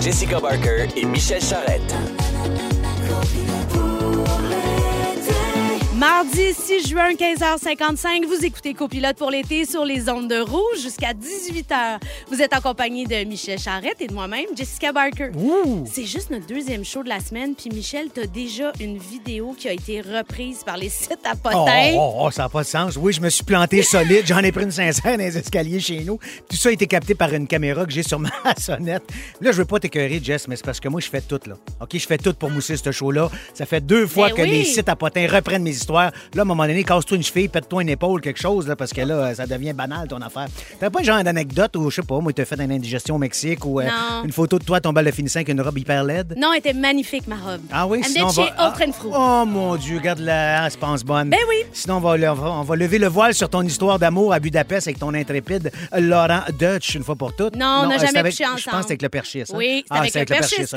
Jessica Barker et Michel Charrette. Mardi 6 juin, 15h55, vous écoutez Copilote pour l'été sur les ondes de rouge jusqu'à 18h. Vous êtes en compagnie de Michel Charrette et de moi-même, Jessica Barker. C'est juste notre deuxième show de la semaine, puis Michel, t'as déjà une vidéo qui a été reprise par les sites à Oh, potins. oh, oh, ça n'a pas de sens. Oui, je me suis planté solide. J'en ai pris une sincère dans les escaliers chez nous. Tout ça a été capté par une caméra que j'ai sur ma sonnette. Là, je veux pas t'écœurer, Jess, mais c'est parce que moi, je fais tout, là. OK, je fais tout pour mousser ce show-là. Ça fait deux fois Ben que oui. les sites à potins reprennent mes histoires. Là, à un moment donné, casse-toi une cheville, pète-toi une épaule, quelque chose, là, parce que là, ça devient banal, ton affaire. T'as pas un genre d'anecdote où, je sais pas, moi, t'as fait une indigestion au Mexique ou euh, une photo de toi tombant le finissant avec une robe hyper laide? Non, elle était magnifique, ma robe. Ah oui, And sinon on va... fruit. Oh mon Dieu, regarde la elle se pense bonne. Ben oui. Sinon, on va, on va- lever le voile sur ton histoire d'amour à Budapest avec ton intrépide Laurent Dutch une fois pour toutes. Non, on n'a euh, jamais couché Je ensemble. pense que c'est avec le perchis, ça. Oui, c'est Ah, avec, le je couche. ça.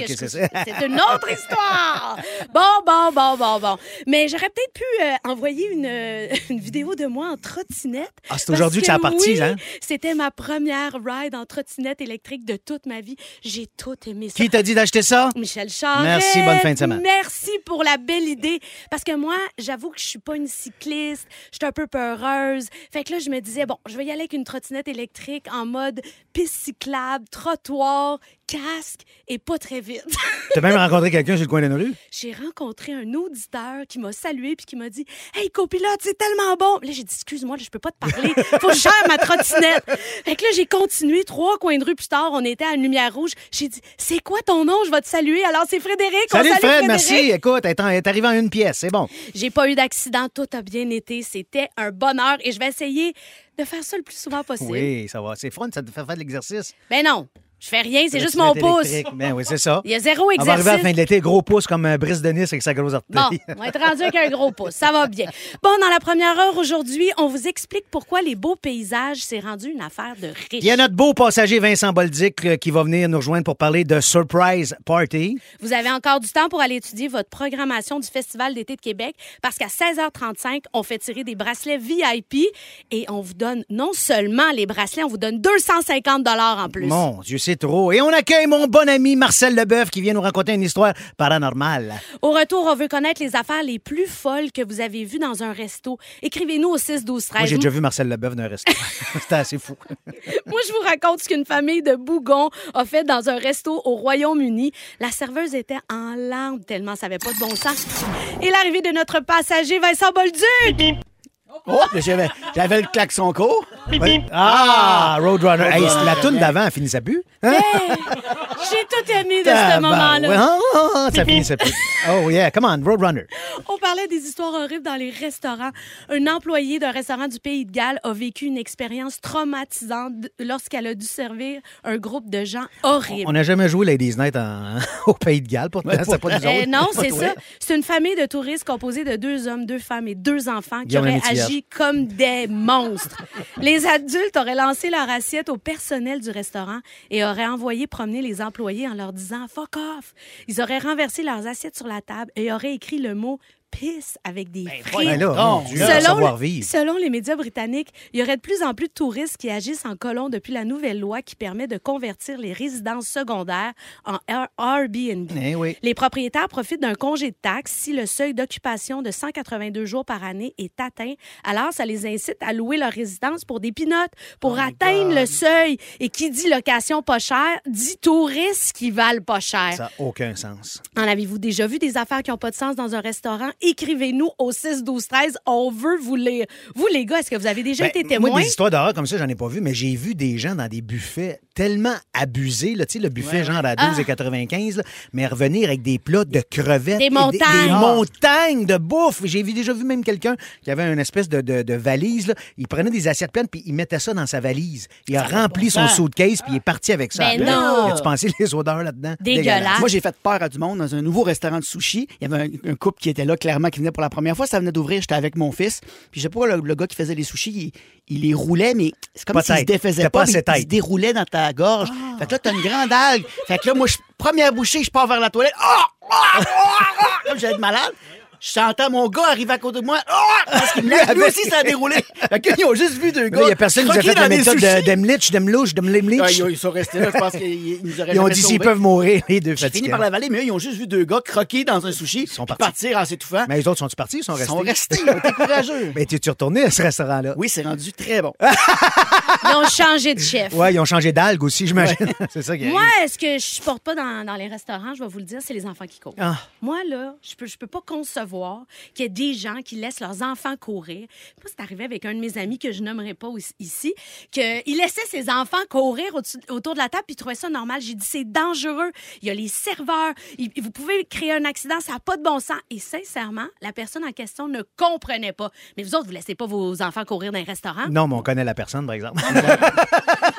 C'est une autre histoire. Bon, bon, bon, bon, bon. Mais j'aurais peut-être pu euh, envoyer une, euh, une vidéo de moi en trottinette. Ah, c'est aujourd'hui que ça a parti, oui, hein? C'était ma première ride en trottinette électrique de toute ma vie. J'ai tout aimé ça. Qui t'a dit d'acheter ça? Michel Charest. Merci, bonne fin de semaine. Merci pour la belle idée. Parce que moi, j'avoue que je suis pas une cycliste. Je suis un peu peureuse. Fait que là, je me disais, bon, je vais y aller avec une trottinette électrique en mode piste cyclable, trottoir, casque et pas très vite. T'as même rencontré quelqu'un sur le coin d'une rue? J'ai rencontré un auditeur qui m'a salué puis qui m'a dit Hey, copilote, c'est tellement bon. Là, j'ai dit Excuse-moi, je peux pas te parler. Faut que je gère ma trottinette. Fait que là, j'ai continué. Trois coins de rue plus tard, on était à une lumière rouge. J'ai dit C'est quoi ton nom? Je vais te saluer. Alors, c'est Frédéric. On Salut salue Fred, Frédéric. merci. Écoute, est arrivée en une pièce, c'est bon. J'ai pas eu d'accident. Tout a bien été. C'était un bonheur et je vais essayer de faire ça le plus souvent possible. Oui, ça va. C'est fun, ça te fait faire de l'exercice. Ben non, je fais rien. C'est juste mon pouce. Ben oui, c'est ça. Il y a zéro On va arriver à la exercice. fin de l'été, gros pouce comme un brise de Nice avec sa grosse Bon, orteille. on va être rendu avec un gros pouce. Ça va bien. Bon, dans la première heure aujourd'hui, on vous explique pourquoi les beaux paysages s'est rendu une affaire de riches. Il y a notre beau passager Vincent Boldic euh, qui va venir nous rejoindre pour parler de Surprise Party. Vous avez encore du temps pour aller étudier votre programmation du Festival d'été de Québec parce qu'à 16h35, on fait tirer des bracelets VIP et on vous donne non seulement les bracelets, on vous donne 250 en plus. Mon Dieu, c'est trop. Et on accueille mon bon ami Marcel Leboeuf qui vient nous raconter une histoire paranormale. Au retour, on veut connaître les affaires les plus folles que vous avez vues dans un resto. Écrivez-nous au 6 12 13. Moi, j'ai déjà vu Marcel Leboeuf d'un restaurant. C'était assez fou. Moi, je vous raconte ce qu'une famille de bougons a fait dans un resto au Royaume-Uni. La serveuse était en larmes tellement ça n'avait pas de bon sens. Et l'arrivée de notre passager Vincent Bolduc. Oh, j'avais, j'avais le klaxon court. Ouais. Ah, Roadrunner. Hey, la toune d'avant, elle finissait plus. Hein? Hey, j'ai tout aimé de ce moment-là. Ouais, ah, ah, ça finissait plus. Oh yeah, come on, Roadrunner. On parlait des histoires horribles dans les restaurants. Un employé d'un restaurant du Pays de Galles a vécu une expérience traumatisante lorsqu'elle a dû servir un groupe de gens horribles. On n'a jamais joué Ladies Night en- au Pays de Galles, pourtant. C'est pas nous Euh, non, c'est ça. C'est une famille de touristes composée de deux hommes, deux femmes et deux enfants qui auraient Lemaitre. Comme des monstres. Les adultes auraient lancé leur assiette au personnel du restaurant et auraient envoyé promener les employés en leur disant fuck off. Ils auraient renversé leurs assiettes sur la table et auraient écrit le mot pisse avec des frites. Ben là, Dieu, Selon, savoir-vivre. selon les médias britanniques, il y aurait de plus en plus de touristes qui agissent en colons depuis la nouvelle loi qui permet de convertir les résidences secondaires en Air- Airbnb. Eh oui. Les propriétaires profitent d'un congé de taxes si le seuil d'occupation de 182 jours par année est atteint. Alors, ça les incite à louer leur résidence pour des pinottes, pour atteindre le seuil. Et qui dit location pas chère, dit touristes qui valent pas cher. Ça n'a aucun sens. En avez-vous déjà vu des affaires qui n'ont pas de sens dans un restaurant? Écrivez-nous au 6 12 13 On veut vous lire. Vous, les gars, est-ce que vous avez déjà Ben, été témoins? Moi, des histoires d'horreur comme ça, j'en ai pas vu, mais j'ai vu des gens dans des buffets tellement abusés, là, tu sais, le buffet genre à 12 et 95, là, mais revenir avec des plats de crevettes. Des montagnes. Des, Ah. montagnes de bouffe. J'ai déjà vu même quelqu'un qui avait une espèce de, de- de valise, là. Il prenait des assiettes pleines, puis il mettait ça dans sa valise. Il a rempli son suitcase, puis il est parti avec ça. Ben non. As-tu pensé les odeurs là-dedans? Dégueulasse. Moi, j'ai fait peur à du monde dans un nouveau restaurant de sushi. Il y avait un, un couple qui était là, clairement, qui venait pour la première fois. Ça venait d'ouvrir. J'étais avec mon fils. Puis, je sais pas, le, le gars qui faisait les sushis, il, il les roulait, mais c'est comme s'il se défaisait pas. pas mais il se déroulait dans ta gorge. Fait que là, t'as une grande algue. Fait que là, moi, je- première bouchée, je pars vers la toilette. Ah! Ah! Ah! Ah! Comme j'allais être malade. J'entends mon gars arriver à côté de moi. Ah! Parce qu'il me lève, lui aussi, ça a déroulé. Fait qu'ils ont juste vu deux gars. Il y a personne qui nous a fait la méthode de sushis. Demlitch, Demlouche, Demlimlich. Ah, ils, ils sont restés là, je pense qu'ils nous auraient Ils ont dit s'ils peuvent mourir, les deux J'ai fini fatigués. par la vallée, mais eux, ils ont juste vu deux gars croquer dans un sushi sont puis partis. partir en s'étouffant. Mais les autres sont-ils partis? Ils sont Ils restés. sont restés, ils ont été courageux. Mais tu es retourné à ce restaurant-là? Oui, c'est rendu très bon. Ils ont changé de chef. Ouais, ils ont changé d'algue aussi, j'imagine. c'est ça qui Moi, ce que je supporte pas dans, dans les restaurants, je vais vous le dire, c'est les enfants qui courent. Ah. Moi, là, je peux, je peux pas concevoir qu'il y ait des gens qui laissent leurs enfants courir. Moi, c'est arrivé avec un de mes amis que je nommerai pas ici, qu'il laissait ses enfants courir autour de la table puis il trouvait ça normal. J'ai dit, c'est dangereux. Il y a les serveurs. Il- vous pouvez créer un accident, ça n'a pas de bon sens. Et sincèrement, la personne en question ne comprenait pas. Mais vous autres, vous laissez pas vos enfants courir dans les restaurants? Non, mais on connaît la personne, par exemple.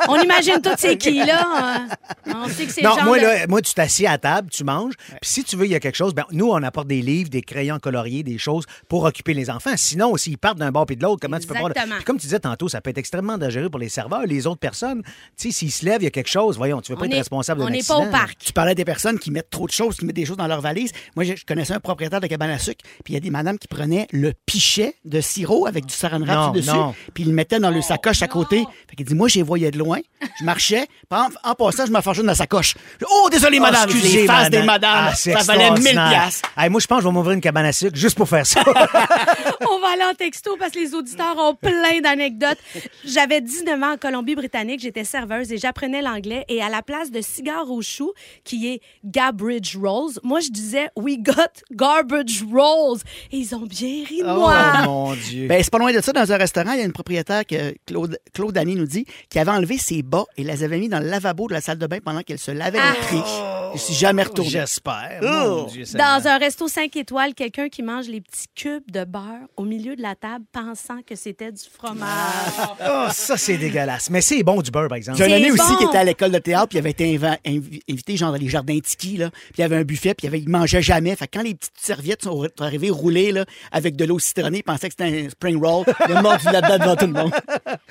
On imagine tous c'est qui, là. Euh, On sait que c'est moi, de- là, moi, tu t'assieds à table, tu manges. Puis si tu veux, il y a quelque chose, ben, nous, on apporte des livres, des crayons coloriés, des choses pour occuper les enfants. Sinon, s'ils partent d'un bord puis de l'autre, comment tu peux pas. Puis comme tu disais tantôt, ça peut être extrêmement dangereux pour les serveurs, les autres personnes. Tu sais, s'ils se lèvent, il y a quelque chose. Voyons, tu veux pas On être est- responsable d'un On n'est pas au parc. Tu parlais des personnes qui mettent trop de choses, qui mettent des choses dans leur valise. Moi, je je connaissais un propriétaire de cabane à sucre, puis il y a des madames qui prenaient le pichet de sirop avec du saran wrap dessus, non. puis ils le mettaient dans le sacoche à côté. Fait qu'il dit, moi, je les voyais de loin. Je marchais, puis en, en passant, je m'affargeais dans la sacoche. Oh, désolé, Ah, madame. excusez, les faces des madame. madames, Ah, ça valait 1000 extraordinaire. piastres. Hey, moi, je pense que je vais m'ouvrir une cabane à sucre juste pour faire ça. On va aller en texto parce que les auditeurs ont plein d'anecdotes. J'avais 19 ans en Colombie-Britannique, j'étais serveuse et j'apprenais l'anglais. Et à la place de cigare au chou, qui est Garbage Rolls, moi, je disais We got garbage rolls. Et ils ont bien ri de moi. Oh, mon Dieu. Ben, c'est pas loin de ça. Dans un restaurant, il y a une propriétaire que Claude, Claude Annie nous dit qui avait enlevé ses bas et les avait mis dans le lavabo de la salle de bain pendant qu'elle se lavait Ah. les pieds. Je suis jamais retourné. J'espère. Oh. Dans un resto 5 étoiles, quelqu'un qui mange les petits cubes de beurre au milieu de la table pensant que c'était du fromage. Oh, ça, c'est dégueulasse. Mais c'est bon du beurre, par exemple. J'ai un C'est ami aussi bon. qui était à l'école de théâtre, puis il avait été invité genre dans les jardins Tiki, là. Puis il y avait un buffet, puis il, avait, il mangeait jamais. Fait que quand les petites serviettes sont arrivées roulées là, avec de l'eau citronnée, il pensait que c'était un spring roll. Il a mordu là-dedans devant tout le monde.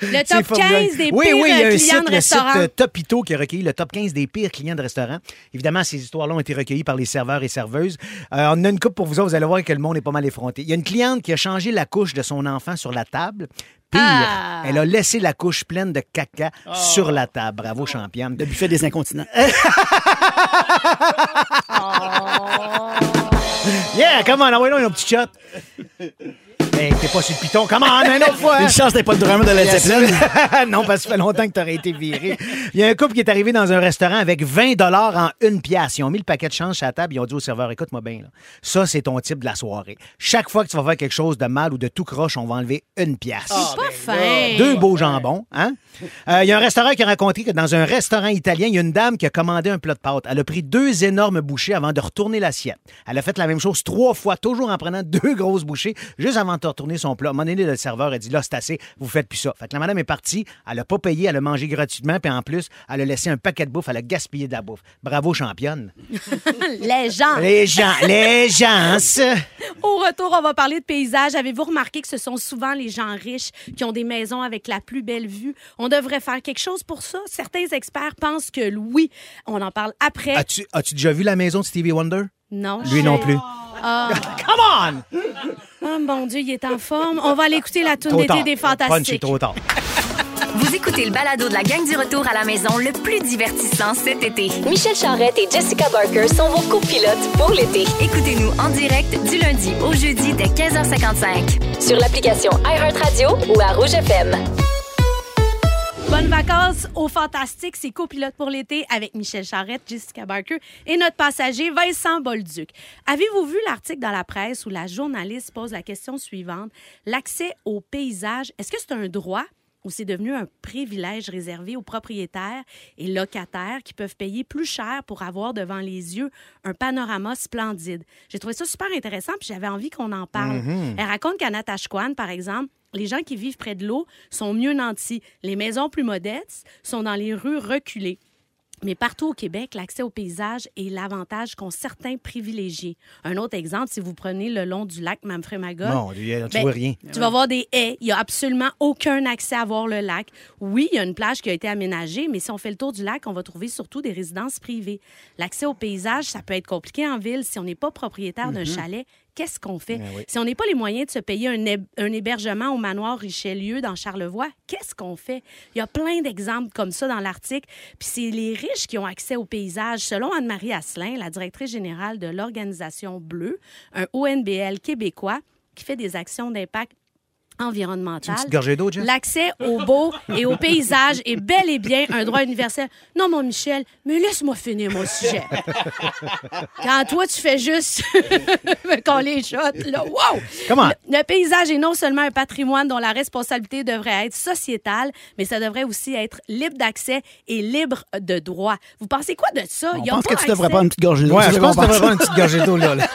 Le top formidable. 15 des oui, pires oui, il y a un clients site, de le site restaurants. euh, Topito qui a recueilli le top 15 des pires clients de restaurants. Évidemment, ces histoires-là ont été recueillies par les serveurs et serveuses. Euh, on en a une coupe pour vous autres, vous allez voir que le monde est pas mal effronté. Il y a une cliente qui a changé la couche de son enfant sur la table. Pire, Ah. elle a laissé la couche pleine de caca sur la table. Bravo, championne. Le buffet des incontinents. Yeah, come on, envoyez-nous un petit shot. Hey, t'es pas sur le piton. Come on, une autre fois. Une chance d'être pas le drummer de la. Zeppelin. non, parce que ça fait longtemps que tu aurais été viré. Il y a un couple qui est arrivé dans un restaurant avec 20 en une pièce. Ils ont mis le paquet de change sur la table. Ils ont dit au serveur, écoute-moi bien, là. ça, c'est ton type de la soirée. Chaque fois que tu vas faire quelque chose de mal ou de tout croche, on va enlever une pièce. C'est pas fin. Deux beaux jambons, hein? Euh, Il y a un restaurant qui a raconté que dans un restaurant italien, il y a une dame qui a commandé un plat de pâtes. Elle a pris deux énormes bouchées avant de retourner l'assiette. Elle a fait la même chose trois fois, toujours en prenant deux grosses bouchées, juste avant de retourner son plat. À un moment donné, le serveur a dit là, c'est assez, vous faites plus ça. Fait que la madame est partie, elle a pas payé, elle a mangé gratuitement, puis en plus, elle a laissé un paquet de bouffe, elle a gaspillé de la bouffe. Bravo, championne. Les gens. Les gens, les gens. Au retour, on va parler de paysage. Avez-vous remarqué que ce sont souvent les gens riches qui ont des maisons avec la plus belle vue? On devrait faire quelque chose pour ça? Certains experts pensent que oui. On en parle après. As-tu as-tu déjà vu la maison de Stevie Wonder? Non. Lui non plus. Ah. Come on! Oh mon Dieu, il est en forme. On va aller écouter la Trop d'été des Fantastiques. trop tard. Vous écoutez le balado de la gang du retour à la maison le plus divertissant cet été. Michel Charrette et Jessica Barker sont vos copilotes pour l'été. Écoutez-nous en direct du lundi au jeudi dès 15h55. Sur l'application iHeartRadio ou à Rouge FM. Bonnes vacances au Fantastique. C'est copilote pour l'été avec Michel Charrette, Jessica Barker et notre passager Vincent Bolduc. Avez-vous vu l'article dans la presse où la journaliste pose la question suivante? L'accès au paysage, est-ce que c'est un droit? ou c'est devenu un privilège réservé aux propriétaires et locataires qui peuvent payer plus cher pour avoir devant les yeux un panorama splendide? J'ai trouvé ça super intéressant puis j'avais envie qu'on en parle. Elle raconte qu'à Natashquan, par exemple, les gens qui vivent près de l'eau sont mieux nantis. Les maisons plus modestes sont dans les rues reculées. Mais partout au Québec, l'accès au paysage est l'avantage qu'ont certains privilégiés. Un autre exemple, si vous prenez le long du lac Mamfremaga, Dieu, tu ben, vois rien. Tu vas voir des haies. Il n'y a absolument aucun accès à voir le lac. Oui, il y a une plage qui a été aménagée, mais si on fait le tour du lac, on va trouver surtout des résidences privées. L'accès au paysage, ça peut être compliqué en ville si on n'est pas propriétaire d'un chalet qu'est-ce qu'on fait? Ben oui. Si on n'est pas les moyens de se payer un, hé- un hébergement au manoir Richelieu dans Charlevoix, qu'est-ce qu'on fait? Il y a plein d'exemples comme ça dans l'article. Puis c'est les riches qui ont accès au paysage. Selon Anne-Marie Asselin, la directrice générale de l'organisation Bleue, un ONBL québécois qui fait des actions d'impact environnemental. Une petite gorgée d'eau, Jess? L'accès au beau et au paysage est bel et bien un droit universel. Non, mon Michel, mais laisse-moi finir mon sujet. Quand toi, tu fais juste coller les shots, là, wow! Comment? Le, le paysage est non seulement un patrimoine dont la responsabilité devrait être sociétale, mais ça devrait aussi être libre d'accès et libre de droit. Vous pensez quoi de ça? On Ils ont pense que pas tu devrais prendre une petite gorgée d'eau. Ouais, je pense qu'on que tu devrais prendre une petite gorgée d'eau, là. là.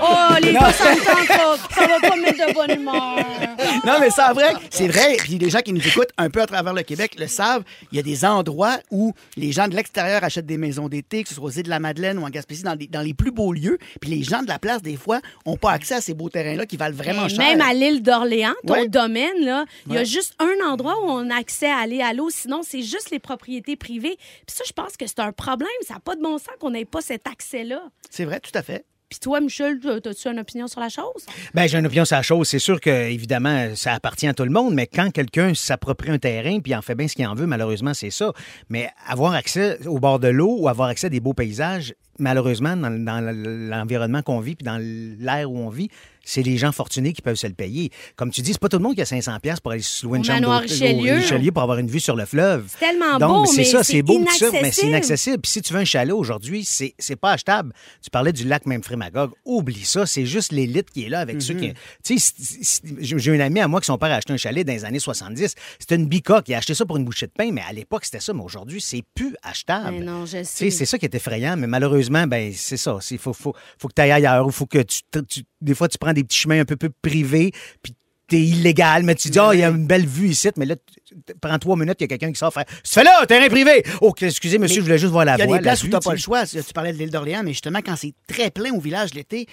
Oh, les gars, ça me tente pas. Ça va pas me mettre de bonne humeur. Non, mais c'est vrai, c'est vrai. Puis les gens qui nous écoutent un peu à travers le Québec le savent. Il y a des endroits où les gens de l'extérieur achètent des maisons d'été, que ce soit aux îles de la Madeleine ou en Gaspésie, dans, des- dans les plus beaux lieux. Puis les gens de la place, des fois, n'ont pas accès à ces beaux terrains-là qui valent vraiment cher. Même à l'île d'Orléans, ton Ouais. domaine, là, il y a juste un endroit où on a accès à aller à l'eau. Sinon, c'est juste les propriétés privées. Puis ça, je pense que c'est un problème. Ça n'a pas de bon sens qu'on n'ait pas cet accès-là. C'est vrai, tout à fait. Puis toi, Michel, as-tu une opinion sur la chose? Ben, j'ai une opinion sur la chose. C'est sûr que, évidemment, ça appartient à tout le monde, mais quand quelqu'un s'approprie un terrain puis en fait bien ce qu'il en veut, malheureusement, c'est ça. Mais avoir accès au bord de l'eau ou avoir accès à des beaux paysages, malheureusement, dans, dans l'environnement qu'on vit puis dans l'air où on vit, c'est les gens fortunés qui peuvent se le payer. Comme tu dis, c'est pas tout le monde qui a 500 pièces pour aller se louer une chambre Richelieu. au Richelieu pour avoir une vue sur le fleuve. C'est tellement Donc, beau, c'est ça, c'est beau, ça, mais c'est inaccessible. Puis si tu veux un chalet aujourd'hui, c'est c'est pas achetable. Tu parlais du lac Memphremagog. Oublie ça, c'est juste l'élite qui est là avec ceux qui. Tu sais, j'ai j'ai un ami à moi qui son père a acheté un chalet dans les années 70. C'était une bicoque. Il a acheté ça pour une bouchée de pain, mais à l'époque, c'était ça. Mais aujourd'hui, c'est plus achetable. Mais non, je sais. sais, C'est ça qui est effrayant, mais malheureusement, ben c'est ça. Il faut, faut, faut que tu ailles ailleurs ou faut que tu, tu- Des fois, tu prends des petits chemins un peu plus privés, puis t'es illégal, mais tu dis, ah, il y a une belle vue ici, mais là, prends trois minutes, il y a quelqu'un qui sort faire Tu fais là, terrain privé! Oh, excusez, monsieur, Mais je voulais juste voir la Il y a voie. des places la où tu n'as pas le choix. Tu parlais de l'île d'Orléans, mais justement, quand c'est très plein au village l'été,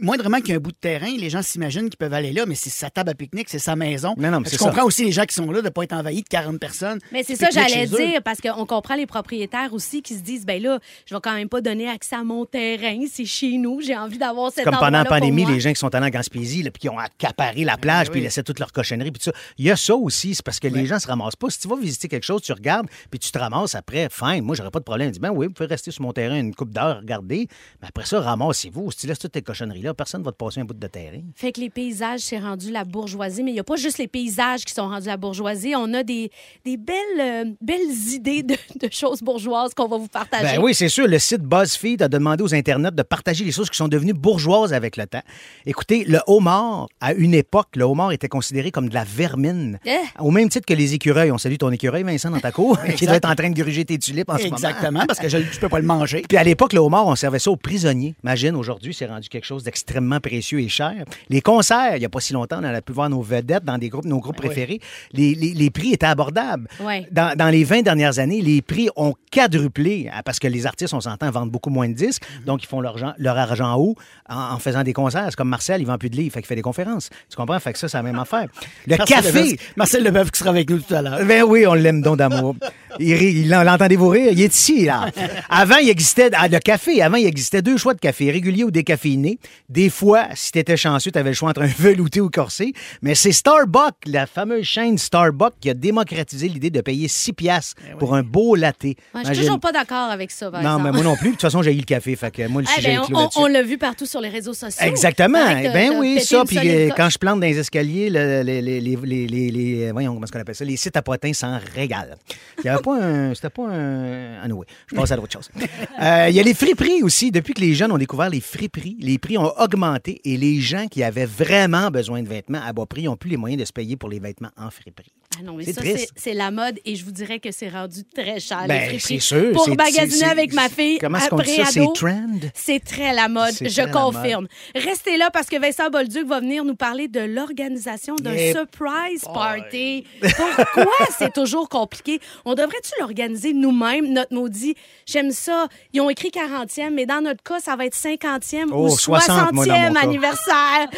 moindrement qu'il y a un bout de terrain, les gens s'imaginent qu'ils peuvent aller là, mais c'est sa table à pique-nique, c'est sa maison. Non, non, mais je c'est ça. comprends aussi les gens qui sont là de ne pas être envahis de 40 personnes. Mais c'est ça, j'allais dire, parce qu'on comprend les propriétaires aussi qui se disent, ben là, je vais quand même pas donner accès à mon terrain, c'est chez nous, j'ai envie d'avoir cet Comme pendant la pandémie, les gens qui sont allés en Gaspésie, là, puis qui ont accaparé la plage, oui. puis ils laissaient toute leur cochonnerie, puis tout ça. Il y a ça aussi, c'est parce que les gens se ramassent pas. Si tu vas visiter quelque chose, tu regardes, puis tu te ramasses après, fine, moi, j'aurais pas de problème. Dis, ben oui, vous pouvez rester sur mon terrain une coupe d'heures, regarder, mais après ça, ramassez-vous. Si tu laisses toutes tes cochonneries-là, personne va te passer un bout de terrain. Fait que les paysages, c'est rendu la bourgeoisie, mais il n'y a pas juste les paysages qui sont rendus la bourgeoisie. On a des, des belles, euh, belles idées de, de choses bourgeoises qu'on va vous partager. Ben oui, c'est sûr. Le site BuzzFeed a demandé aux Internets de partager les choses qui sont devenues bourgeoises avec le temps. Écoutez, le homard, à une époque, le homard était considéré comme de la vermine. Eh? Au même titre que les écureuils. On salue ton écureuil, Vincent, dans ta cour, qui doit être en train de gruger tes tulipes en ce moment. Exactement, parce que je ne peux pas le manger. Puis à l'époque, le homard, on servait ça aux prisonniers. Imagine, aujourd'hui, c'est rendu quelque chose d'extrêmement précieux et cher. Les concerts, il n'y a pas si longtemps, on a pu voir nos vedettes dans des groupes, nos groupes préférés. Les, les- les prix étaient abordables. Ouais. Dans, dans les 20 dernières années, les prix ont quadruplé hein, parce que les artistes, on s'entend, vendent beaucoup moins de disques. Donc, ils font leur, argent- leur argent haut en, en faisant des concerts. C'est comme Marcel, il vend plus de livres, fait qu'il fait des conférences. Tu comprends? Fait que ça, c'est la même affaire. Le Marcel café. Leboeuf- Marcel Leboeuf qui sera avec nous tout à l'heure. Ben oui, on l'aime donc d'amour. Il rit, il- l'entendez-vous rire? Il est ici, là. Avant, il existait, ah, le café, avant, il existait deux choix de café, régulier ou décaféiné. Des fois, si t'étais chanceux, t'avais le choix entre un velouté ou corsé. Mais c'est Starbucks, la fameuse chaîne Starbucks, qui a démocratisé l'idée de payer 6 piastres pour un beau latte. Ouais, je suis toujours pas d'accord avec ça, par Non, exemple. mais moi non plus. De toute façon, j'ai eu le café. Fait que moi, le Eh sujet ben, on, l'a vu partout sur les réseaux sociaux. Exactement. Que Ben oui, ça. Puis euh, quand je plante dans les escaliers, le- les, les, les, les, les- les- voyons, comment est-ce qu'on appelle ça, les sites à potins s'en régalent. Il y avait pas un, c'était pas un, anyway, je passe à d'autres choses. Euh, il y a les friperies aussi. Depuis que les jeunes ont découvert les friperies, les prix ont augmenté et les gens qui avaient vraiment besoin de vêtements à bas prix n'ont plus les moyens de se payer pour les vêtements en friperie. Ah non, mais C'est ça, c'est la mode et je vous dirais que c'est rendu très cher. Ben, c'est sûr. Pour magasiner avec ma fille, Comment est-ce qu'on dit ça? C'est trend? C'est très la mode, je confirme. Restez là parce que Vincent Bolduc va venir nous parler de l'organisation d'un Yep. surprise party. Pourquoi c'est toujours compliqué? On devrait-tu l'organiser nous-mêmes, notre maudit? J'aime ça. Ils ont écrit 40e, mais dans notre cas, ça va être 50e Oh, ou 60, moi, dans mon 60e cas. anniversaire.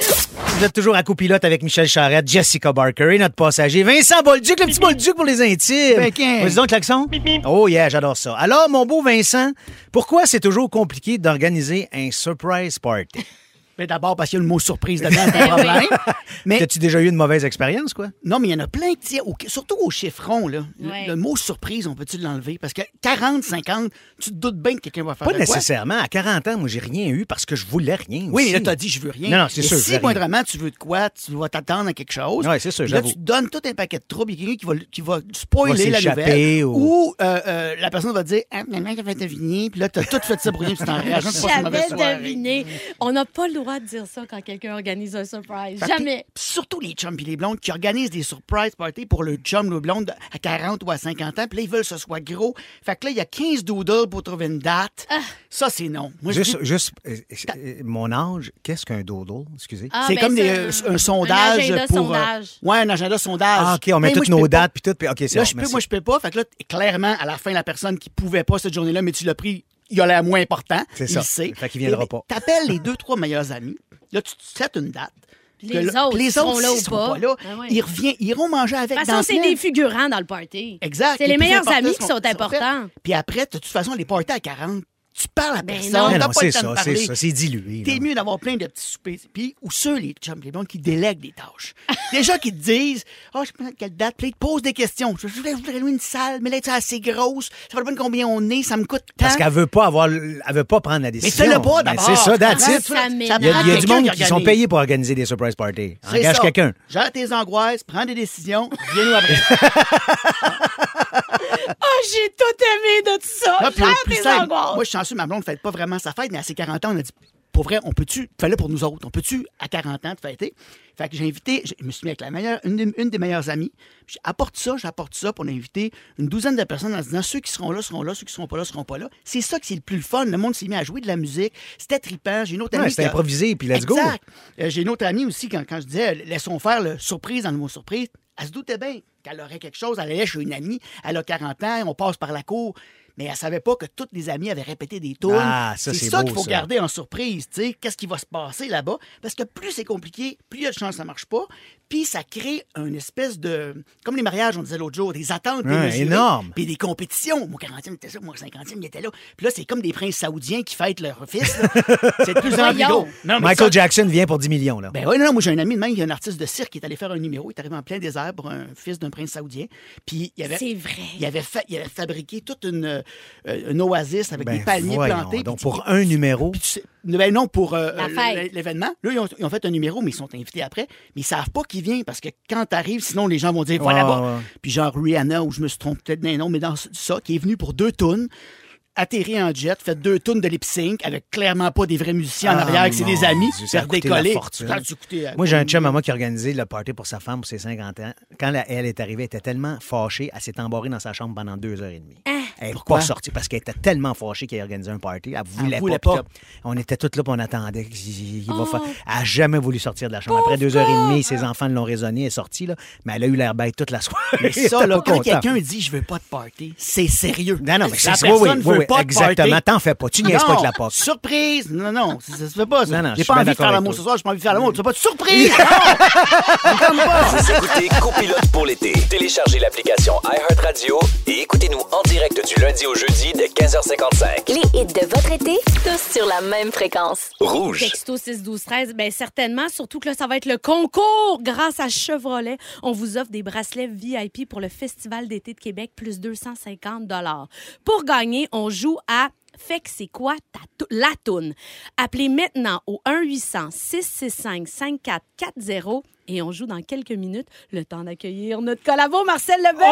Vous êtes toujours à copilote avec Michel Charette, Jessica Barker et notre passager Vincent Bolduc, le petit Bolduc pour les intimes. Ben, Vas-y donc, klaxon. Oh yeah, j'adore ça. Alors, mon beau Vincent, pourquoi c'est toujours compliqué d'organiser un surprise party? Ben, D'abord parce qu'il y a le mot surprise dedans, c'est un problème. Mais T'as-tu déjà eu une mauvaise expérience, quoi? non, mais il y en a plein qui au- surtout au chiffron, là. Le- Ouais. Le, mot surprise, on peut-tu l'enlever? Parce que 40, 50, tu te doutes bien que quelqu'un va faire Pas de quoi. nécessairement. À 40 ans, moi, j'ai rien eu parce que je voulais rien. Oui, mais aussi. là, t'as dit, je veux rien. Non, non, c'est sûr, je Si rien. moindrement tu veux de quoi, tu vas t'attendre à quelque chose. Ouais, c'est sûr, Puis Là, j'avoue. tu te donnes tout un paquet de troubles. Il y a quelqu'un qui va, qui va Va spoiler la s'échapper nouvelle. ou- Ou euh, euh, la personne va dire, ah, maman, j'ai fait deviner. Puis là, t'as tout fait ça pour rien. Puis tu t'en mauvaise J'avais deviné. On n'a pas le droit de dire ça quand quelqu'un organise un surprise. Jamais. surtout les chums et les blondes qui organisent des surprise parties pour le chum ou blonde à 40 ou à 50 ans. Puis là, ils veulent que ce soit gros. Fait que là, il y a 15 doodles pour trouver une date. Ah. Ça, c'est non. Moi, Juste, dis- juste euh, euh, mon âge, qu'est-ce qu'un dodo? Excusez. Ah, c'est ben, comme des, euh, un, sondage Un agenda pour. euh, sondage. ouais, un agenda sondage. Ah, OK, on met Hey, moi, toutes je peux nos dates puis tout. Puis, OK, c'est Là, bon, je peux, moi, je peux pas. Fait que là, clairement, à la fin, la personne qui pouvait pas cette journée-là, mais tu l'as pris, il a l'air moins important. C'est il ça. le sait. Fait qu'il viendra Et- pas. T'appelles les deux, trois meilleurs amis. Là, tu te sets une date. Les là- autres, les autres, là s'ils ou sont pas. pas là, Ah ouais. ils, reviennent, ils iront manger avec De toute façon, c'est des figurants dans le party. Exact. C'est les meilleurs amis qui sont faits. importants. Puis après, de toute façon, les parties à 40, tu parles à Ben personne. non. Mais T'as non, pas c'est ça, c'est ça. C'est dilué. T'es mieux d'avoir plein de petits soupers. Puis, ou ceux, les chums, les qui délèguent des tâches. Des gens qui te disent, ah, je sais pas quelle date, puis ils te posent des questions. Je voudrais, je voudrais louer une salle, mais là, c'est assez grosse. Ça va pas combien on est, ça me coûte tant. Parce qu'elle veut pas avoir, le- elle veut pas prendre la décision. fais-le pas, Ben, d'abord. C'est ça, that's it. Il y a, il y a du monde qui sont payés pour organiser des surprise parties. Engage quelqu'un. Gère tes angoisses, prends des décisions, viens-nous après. J'ai tout aimé de tout ça. Là, puis, Gère plus tes simple, angoisses. moi, je suis chanceux, ma blonde ne fête pas vraiment sa fête, mais à ses 40 ans, on a dit, pour vrai, on peut-tu, fais-le pour nous autres, on peut-tu, à 40 ans, te fêter? Fait que j'ai invité, je me suis mis avec la meilleure, une, des- une des meilleures amies. J'ai apporte ça, j'apporte ça, puis on a invité une douzaine de personnes en se disant, ceux qui seront là seront là, ceux qui seront pas là seront pas là. C'est ça qui c'est le plus le fun. Le monde s'est mis à jouer de la musique. C'était trippant. J'ai une autre Ouais, amie. c'était improvisé, puis let's go. Exact. Euh, J'ai une autre amie aussi, quand, quand je disais, euh, laissons faire le surprise dans le mot surprise, elle se doutait bien qu'elle aurait quelque chose. Elle allait chez une amie, elle a 40 ans, on passe par la cour. Mais elle savait pas que toutes les amies avaient répété des tunes. Ah, ça, c'est ça qu'il faut ça. garder en surprise, tu sais. Qu'est-ce qui va se passer là-bas? Parce que plus c'est compliqué, plus il y a de chances que ça marche pas. Puis ça crée une espèce de... Comme les mariages, on disait l'autre jour, des attentes Ouais, démesurées, énorme. Puis des compétitions. Mon 40e était ça, mon 50e il était là. Puis là, c'est comme des princes saoudiens qui fêtent leur fils. c'est de plus en plus gros. Michael ça- Jackson vient pour 10 millions, là. ben oui, non, non, moi j'ai un ami de même, il y a un artiste de cirque qui est allé faire un numéro, il est arrivé en plein désert pour un fils d'un prince saoudien. Puis il avait, C'est vrai. il avait, il avait fabriqué toute une, euh, une oasis avec Ben, des palmiers voyons plantés. donc, pour un numéro. puis tu sais- ben non, pour euh, euh, l'événement. Là, ils ont, ils ont fait un numéro, mais ils sont invités après. Mais ils savent pas qui vient parce que quand t'arrives, sinon les gens vont dire, voilà Ouais, là-bas. ouais. Puis genre Rihanna, ou je me suis trompé peut-être d'un nom, mais dans ça, qui est venu pour deux tunes atterri en jet, fait deux tunes de lip sync avec clairement pas des vrais musiciens en Ah, arrière, que c'est des amis, Dieu, faire décoller. euh, Moi, j'ai un chum à moi qui a organisé le party pour sa femme pour ses 50 ans. Quand la- elle est arrivée, elle était tellement fâchée, elle s'est embarrée dans sa chambre pendant deux heures et demie. Elle n'est Pourquoi? pas sortie parce qu'elle était tellement fâchée qu'elle a organisé un party. Elle voulait, voulait pas. pas. puis là, On était toutes là, puis on attendait. qu'il- il va Oh. faire- Elle n'a jamais voulu sortir de la chambre. Après deux heures et demie, ses enfants l'ont raisonné, elle est sortie, là, mais elle a eu l'air bête toute la soirée. Mais Elle ça, là, quand quelqu'un dit je veux pas de party, c'est sérieux. Non, non, mais c'est oui, pas exactement. T'en fais pas. Tu niaises pas avec la porte. Surprise! Non, non, ça, ça se fait pas. ça. Non, non, je J'ai suis pas bien envie de d'accord faire avec l'amour toi. ce soir, j'ai pas envie de faire l'amour. Tu pas de surprise! Non! Tente pas. Vous écoutez Copilote pour l'été. Téléchargez l'application iHeartRadio et écoutez-nous en direct du lundi au jeudi de 15h55. Les hits de votre été, tous sur la même fréquence. Rouge. Texto 6 12 13 bien certainement, surtout que là, ça va être le concours grâce à Chevrolet. On vous offre des bracelets VIP pour le Festival d'été de Québec, plus 250 Pour gagner, on joue à fait que c'est quoi ta la toune? Appelez maintenant au 1-800-665-5440 et on joue dans quelques minutes. Le temps d'accueillir notre collabo Marcel Lebel.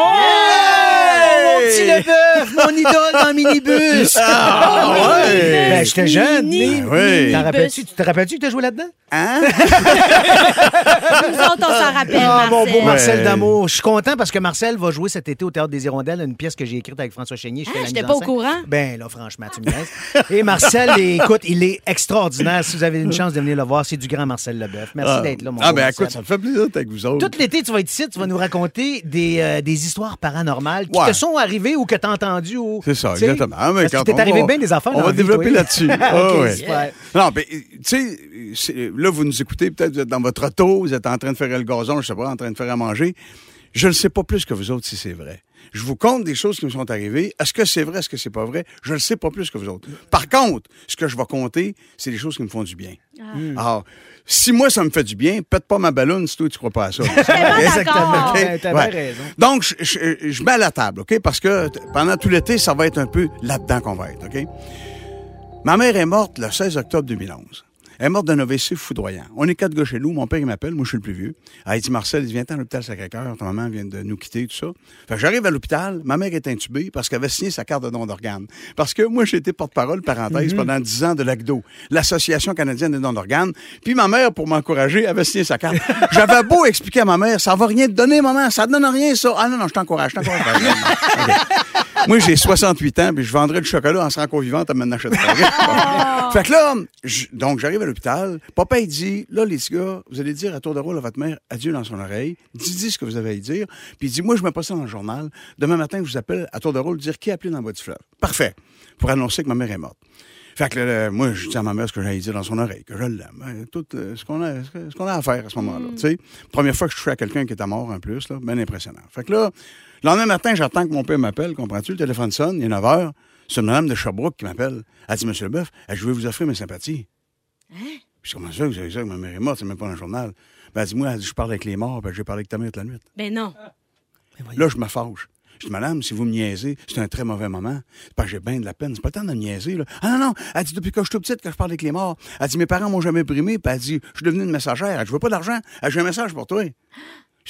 Mon petit Leboeuf, mon idole dans le minibus. Ah, ouais. Ben, j'étais jeune. Mini- mais- oui. T'en rappelles-tu? Tu te rappelles-tu que tu as joué là-dedans? Hein? Nous autres, on s'en rappelle, Ah, mon beau Marcel. Marcel Ouais. d'amour. Je suis content parce que Marcel va jouer cet été au Théâtre des Hirondelles, une pièce que j'ai écrite avec François Chénier. Je fais Ah, la j'étais mise pas au scène. courant. Ben là, franchement, tu me niaises. Et Marcel, écoute, il est extraordinaire. Si vous avez une chance de venir le voir, c'est du grand Marcel Leboeuf. Merci Ah. d'être là, mon Ah, beau ben Marcel. écoute, ça me fait plaisir d'être avec vous autres. Tout l'été, tu vas être ici, tu vas nous raconter des, euh, des histoires paranormales qui Ouais. te sont arrivées ou que tu as entendues. Ou, C'est ça, exactement. Ah, mais parce quand que t'es arrivé va- bien des affaires On va vie, développer là-dessus. Ah, super. Non, ben, tu sais, là, vous nous écoutez, peut-être vous êtes dans votre auto, vous êtes en train de faire le gazon, je sais pas, en train de faire à manger. Je ne sais pas plus que vous autres si c'est vrai. Je vous compte des choses qui me sont arrivées. Est-ce que c'est vrai, est-ce que c'est pas vrai? Je le sais pas plus que vous autres. Par contre, ce que je vais compter, c'est des choses qui me font du bien. Alors, si moi, ça me fait du bien, pète pas ma ballonne si toi, tu crois pas à ça. d'accord. OK? Ouais, t'as Ouais. bien raison. Donc, je, je- je mets à la table, OK? Parce que pendant tout l'été, ça va être un peu là-dedans qu'on va être, OK? Ma mère est morte le 16 octobre 2011. Elle est morte d'un AVC foudroyant. On est quatre gars chez nous. Mon père, il m'appelle. Moi, je suis le plus vieux. Ah, il dit, Marcel, il vient à l'hôpital Sacré-Cœur. Ta maman vient de nous quitter, tout ça. Fait que j'arrive à l'hôpital. Ma mère est intubée parce qu'elle avait signé sa carte de don d'organes. Parce que moi, j'ai été porte-parole, parenthèse, pendant dix ans de l'ACDO, l'Association canadienne des dons d'organes. Puis ma mère, pour m'encourager, avait signé sa carte. J'avais beau expliquer à ma mère, ça va rien te donner, maman. Ça ne donne rien, ça. Ah non, non, je t'encourage, je t'encourage. Moi, j'ai 68 ans, puis je vendrais du chocolat en serant encore vivante à m'en acheter. fait que là, je- donc, j'arrive à l'hôpital. Papa, il dit, là, les gars, vous allez dire à tour de rôle à votre mère, adieu dans son oreille. Dis-dis ce que vous avez à dire. Puis il dit, moi, je mets pas ça dans le journal. Demain matin, je vous appelle à tour de rôle, dire qui a appelé dans votre fleuve. Parfait. Pour annoncer que ma mère est morte. Fait que là, moi, je dis à ma mère ce que j'allais dire dans son oreille, que je l'aime. hein, Tout euh, ce qu'on a, ce qu'on a à faire à ce moment-là. Sais, première fois que je touche à quelqu'un qui est à mort en plus, là, bien impressionnant. Fait que là, le lendemain matin, j'attends que mon père m'appelle, comprends-tu? Le téléphone sonne, il est 9 h. C'est une madame de Sherbrooke qui m'appelle. Elle dit, Monsieur Leboeuf, je vais vous offrir mes sympathies. Puis je dis, comment ça, vous avez ça que ma mère est morte, c'est même pas dans le journal. Ben, elle dit, moi, elle dit, je parle avec les morts, ben, j'ai parlé avec ta mère toute la nuit. Ben non. Là, je me fâche. Je dis, madame, si vous me niaisez, c'est un très mauvais moment. C'est parce que j'ai bien de la peine. C'est pas le temps de me niaiser, là. Ah non, non. Elle dit, depuis que je suis tout petite, que je parle avec les morts. Elle dit, mes parents m'ont jamais brimé. Puis elle dit, je suis devenue une messagère. Elle dit, je veux pas d'argent. Elle dit, j'ai un message pour toi. Je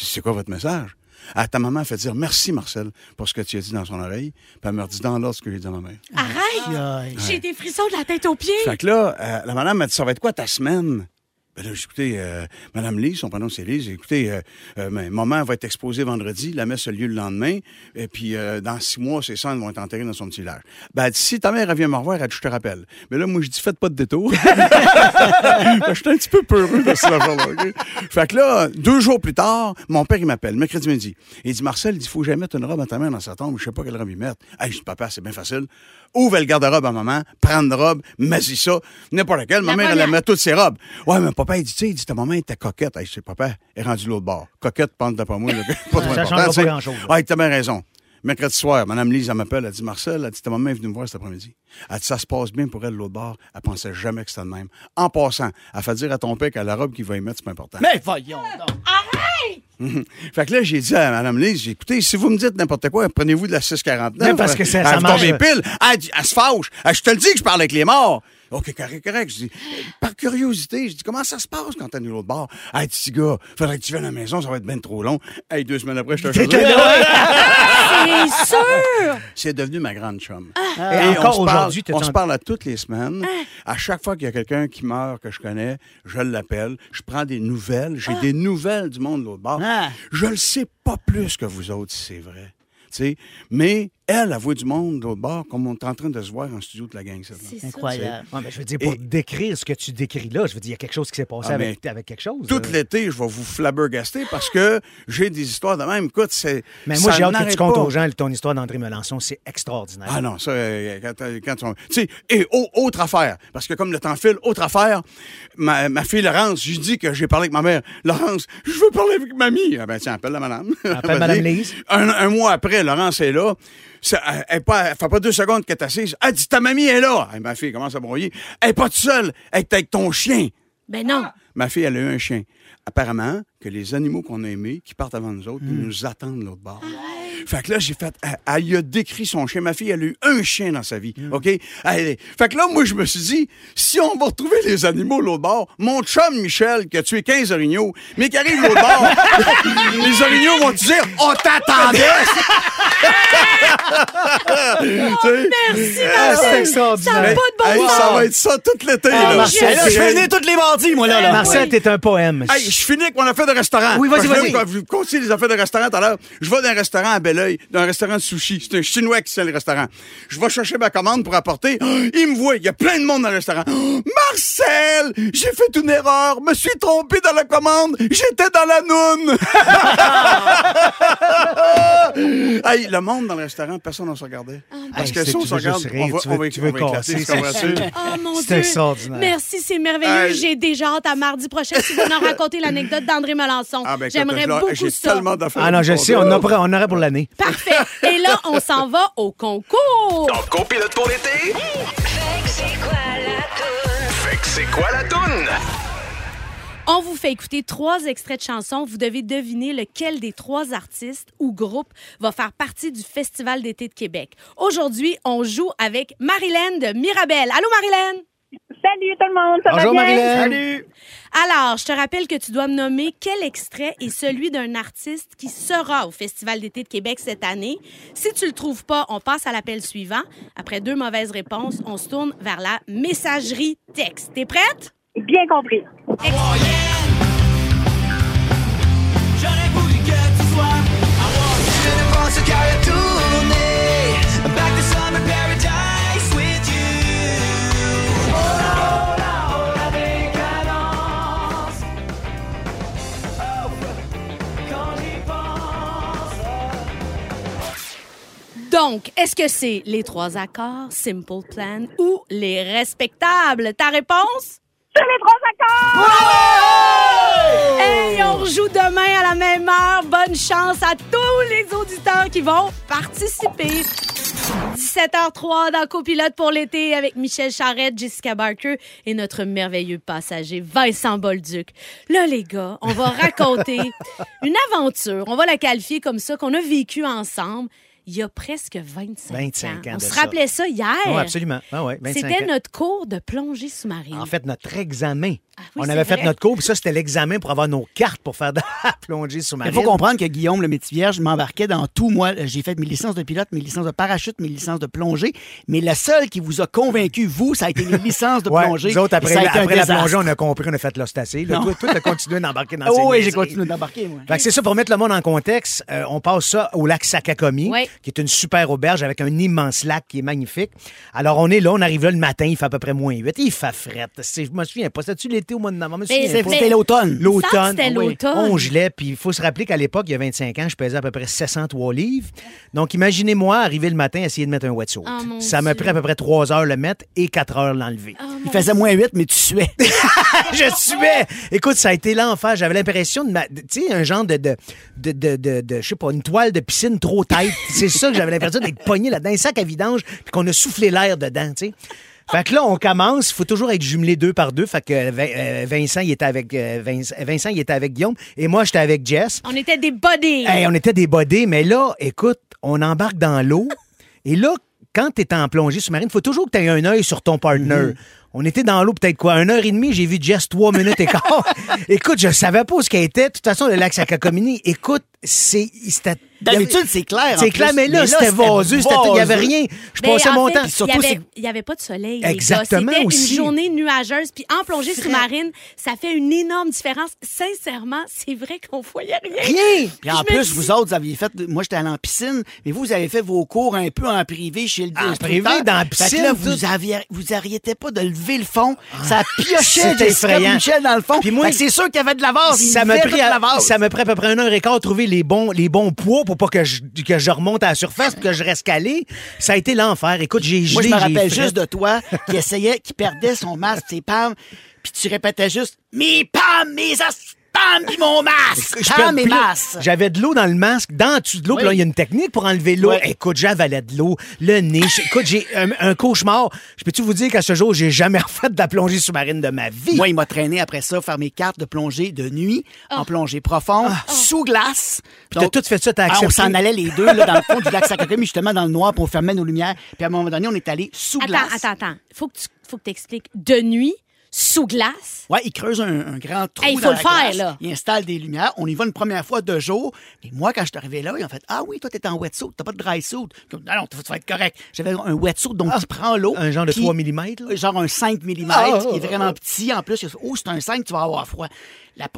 dis, c'est quoi votre message? Ah, ta maman fait dire merci, Marcel, pour ce que tu as dit dans son oreille. Puis elle me redit dans l'ordre ce que j'ai dit à ma mère. Arrête! J'ai des frissons de la tête aux pieds. Fait que là, euh, la madame m'a dit, ça va être quoi ta semaine? Ben là, écouté, euh, Madame Lise, son prénom c'est Lise, écouté, euh, euh, ma- maman va être exposée vendredi, la messe a lieu le lendemain, et puis euh, dans six mois, ses cendres vont être enterrées dans son petit village. Ben, si ta mère elle vient me revoir, elle je te rappelle. Mais là, moi, je dis, faites pas de détour. je suis un petit peu peureux de cette affaire-là, OK? Fait que là, deux jours plus tard, mon père, il m'appelle, mercredi midi. Il dit, Marcel, il dit, faut j'aille mettre une robe à ta mère dans sa tombe, je sais pas quelle robe y mettre. Hey, je dis, papa, c'est bien facile. Ouvre le garde-robe à maman, prends une robe, mets-y ça, n'importe laquelle. Ma La mère, elle met toutes ses robes. Ouais, mais papa, il dit, tu sais, il dit, ta maman était coquette. Hey, sais, papa, elle est rendue de l'autre bord. Coquette, pense pas moi, là, pas trop Ça sais. pas grand-chose. Ouais, t'as bien raison. Mercredi soir, Mme Lise, elle m'appelle, elle dit, Marcel, elle dit, ta maman est venue me voir cet après-midi. Elle dit, ça se passe bien pour elle de l'autre bord. Elle pensait jamais que c'était le même. En passant, elle fait dire à ton père que la robe qu'il va y mettre, c'est pas important. Mais voyons donc. Fait que là, j'ai dit à Mme Lise, j'ai écoutez, si vous me dites n'importe quoi, prenez-vous de la 649. Mais parce que ça- elle, ça marche. pile. Elle, dit- elle se fâche. Elle, je te le dis que je parle avec les morts. OK, correct, correct. Je dis, euh, par curiosité, je dis, comment ça se passe quand t'es de l'autre bord? Hey, petit gars, faudrait que tu viennes à la maison, ça va être bien trop long. Hey, deux semaines après, je te choisis. C'est sûr! C'est devenu ma grande chum. Et on encore aujourd'hui, t'es on se parle à toutes les semaines. À chaque fois qu'il y a quelqu'un qui meurt que je connais, je l'appelle. Je prends des nouvelles. J'ai des nouvelles du monde de l'autre bord. Ah. Je le sais pas plus que vous autres, si c'est vrai. Tu sais, mais elle, a voix du monde de l'autre bord, comme on est en train de se voir en studio de la gang. C'est. Incroyable. Ouais, mais je veux dire, pour Et- décrire ce que tu décris là, je veux dire, il y a quelque chose qui s'est passé Ah, avec, mais avec quelque chose. Tout l'été, je vais vous flabbergaster parce que j'ai des histoires de même. Écoute, c'est. Mais moi, j'ai hâte que tu comptes pas. aux gens ton histoire d'André Melançon. C'est extraordinaire. Ah non, ça, euh, quand, euh, quand on... Tu sais, et au- autre affaire, parce que comme le temps file, autre affaire, ma, ma fille Laurence, je lui dis que j'ai parlé avec ma mère. Laurence, je veux parler avec mamie. Ah ben tiens, appelle la madame. Appelle. Madame Lise. Un, un mois après, Laurence est là. Ça, elle, elle, fait pas deux secondes qu'elle est assise. Elle dit, ta mamie est là. Et ma fille commence à broyer. Elle est pas toute seule. Elle est avec ton chien. Ben non. Ma fille, elle a eu un chien. Apparemment, que les animaux qu'on a aimés, qui partent avant nous autres, Hmm. nous attendent de l'autre bord. Fait que là, j'ai fait. Elle, a décrit son chien. Ma fille, elle a eu un chien dans sa vie. Hmm. OK? Elle- fait que là, moi, je me suis dit, si on va retrouver les animaux l'autre bord, mon chum Michel, qui a tué 15 orignaux, mais qui arrive de l'autre bord, les orignaux vont te dire, on t'attendait! Merci, Ah, c'est Marcel. Ça pas de bon Hey, ça va être ça tout l'été. Ah, là. Marcel, Hey, là, je venir tous les mardis, moi, là. là. Marcel, t'es un poème. Hey, je finis avec mon affaire de restaurant. Oui, vas-y, vas-y. Vous continuez les affaires de restaurant tout à l'heure. Je vais dans un restaurant à Belleuil, dans un restaurant de sushi. C'est un Chinois qui tient le restaurant. Je vais chercher ma commande pour apporter. Il me voit. Il y a plein de monde dans le restaurant. Marcel! J'ai fait une erreur. Me suis trompé dans la commande. J'étais dans la noune. hey, le monde dans le restaurant, personne ne se regardait. Parce Hey, que c'est- si on tu se veux regarde, on va, tu on veux- va, tu on veux va éclater. casser, tu comprends-tu? c'est sûr. Oh mon Dieu. extraordinaire. Merci, c'est merveilleux. Hey. J'ai déjà hâte à mardi prochain si vous nous racontez l'anecdote d'André Melançon. Ah, ben, J'aimerais beaucoup ça. Ah non, je sais, on aurait pour l'année. Parfait. Et là, on s'en va au concours. Ton copilote pour l'été? Fait que c'est quoi la toune? On vous fait écouter trois extraits de chansons. Vous devez deviner lequel des trois artistes ou groupes va faire partie du Festival d'été de Québec. Aujourd'hui, on joue avec Marilyn de Mirabel. Allô, Marilyn? Salut tout le monde, ça Bonjour va bien? Marilyn. Salut! Alors, je te rappelle que tu dois me nommer quel extrait est celui d'un artiste qui sera au Festival d'été de Québec cette année. Si tu le trouves pas, on passe à l'appel suivant. Après deux mauvaises réponses, on se tourne vers la messagerie texte. T'es prête? Bien compris. Donc, est-ce que c'est les trois accords, Simple Plan ou les respectables? Ta réponse? C'est les trois accords! Hey, on rejoue demain à la même heure. Bonne chance à tous les auditeurs qui vont participer. 17h03 dans Copilote pour l'été avec Michel Charrette, Jessica Barker et notre merveilleux passager Vincent Bolduc. Là, les gars, on va raconter une aventure. On va la qualifier comme ça, qu'on a vécu ensemble il y a presque 25, 25 ans On se ça. rappelait ça hier. Oui, absolument. Ah ouais, 25 C'était notre cours de plongée sous-marine. En fait, notre examen. Ah oui, on avait fait vrai. notre cours, puis ça, c'était l'examen pour avoir nos cartes pour faire de la plongée Il sous-marine. faut comprendre que Guillaume, le métier vierge, m'embarquait dans tout. Moi, j'ai fait mes licences de pilote, mes licences de parachute, mes licences de plongée. Mais le seul qui vous a convaincu, vous, ça a été les licences de Ouais, plongée. nous autres, après, Et ça a été un après la désastre. plongée, on a compris qu'on a fait l'ostacé. Toi, toi, t'as continué d'embarquer dans Oh ces oui, j'ai continué d'embarquer, moi. C'est ça, pour mettre le monde en contexte, euh, on passe ça au lac Sakakomi, Oui. Qui est une super auberge avec un immense lac qui est magnifique. Alors, on est là, on arrive là le matin, il fait à peu près moins 8. Il fait fret. C'est- Je me souviens pas. C'était-tu l'été au mois de novembre? C'était l'automne. L'automne. C'était l'automne. On gelait, puis il faut se rappeler qu'à l'époque, il y a 25 ans, je pesais à peu près 603 livres. Donc, imaginez-moi arriver le matin, essayer de mettre un wetsuit. Mon ça m'a pris à peu près 3 heures le mettre et 4 heures l'enlever. Oh, Il faisait moins 8, mais tu suais. je suais. Écoute, ça a été l'enfer. J'avais l'impression de, ma- tu sais, un genre de, de, de, de, de- de- je sais pas, une toile de piscine trop tête. C'est ça que j'avais l'impression d'être pogné là-dedans, un sac à vidange, puis qu'on a soufflé l'air dedans, tu sais. Fait que là, on commence. Il faut toujours être jumelé deux par deux. Fait que euh, Vincent, il était avec euh, Vince- Vincent, il était avec Guillaume, et moi, j'étais avec Jess. On était des bodies. Hey, on était des bodés, mais là, écoute, on embarque dans l'eau. et là, quand tu es en plongée sous-marine, il faut toujours que tu aies un œil sur ton partner. On était dans l'eau peut-être quoi, une heure et demie, j'ai vu Jess trois minutes et quart. écoute, je savais pas où ce qu'elle était. De toute façon, le lac Sacacomini, écoute, c'est. c'était- D'habitude, c'est clair. C'est clair, mais là, c'était vaseux. Il n'y avait rien. Je Mais passais en mon fait, temps. Il surtout, y avait- c'est- il n'y avait pas de soleil. Exactement C'était aussi. une journée nuageuse. Puis en plongée sous-marine, ça fait une énorme différence. Sincèrement, c'est vrai qu'on voyait rien. Rien! Puis en plus, dis- vous autres, vous aviez fait. Moi, j'étais allé en piscine, mais vous, vous avez fait vos cours un peu en privé chez le En privé, dans la Fait que piscine, là, tout. vous, aviez, vous arrêtez pas de le fond. Ça piochait effrayant. Michel dans le fond. Puis moi- c'est sûr qu'il y avait de la vase. Ça levait pris à- ça me pris à peu près une heure et quart de trouver les bons les bons poids pour pas que je que je remonte à la surface pour que je reste calé ça a été l'enfer écoute j'ai Moi, je me rappelle juste de toi qui essayait, qui perdait son masque, ses palmes, puis tu répétais juste Mes palmes, mes as palmes, puis mon masque. Je et là, masques. J'avais de l'eau dans le masque, dans en dessous de l'eau, puis Oui. là, il y a une technique pour enlever l'eau. Oui. Écoute, j'avalais de l'eau, le nez. Je- Écoute, j'ai un, un cauchemar. Je peux-tu vous dire qu'à ce jour, j'ai jamais refait de la plongée sous-marine de ma vie? Moi, il m'a traîné après ça faire mes cartes de plongée de nuit, en plongée profonde, sous glace. Puis t'as tout fait ça, t'as Ah, on accepté. s'en allait les deux là, dans le fond du lac Sacré-Cœur, justement dans le noir pour fermer nos lumières. Puis à un moment donné, on est allé sous Attends, glace. attends, attends. Faut que tu faut que expliques. De nuit, sous glace. Ouais, il creuse un, un grand trou. Hey, il faut dans le la faire, glace. là. Il installe des lumières. On y va une première fois deux jours. Et moi, quand je suis arrivé là, ils ont fait Ah oui, toi, t'es en wetsuit, t'as pas de dry suit. Comme, Non, non, tu vas être correct. J'avais un wetsuit, donc tu prends l'eau. Un genre de puis- 3 mm, là? Genre un 5 mm, Ah, qui est vraiment petit. En plus, oh, c'est un 5, tu vas avoir froid.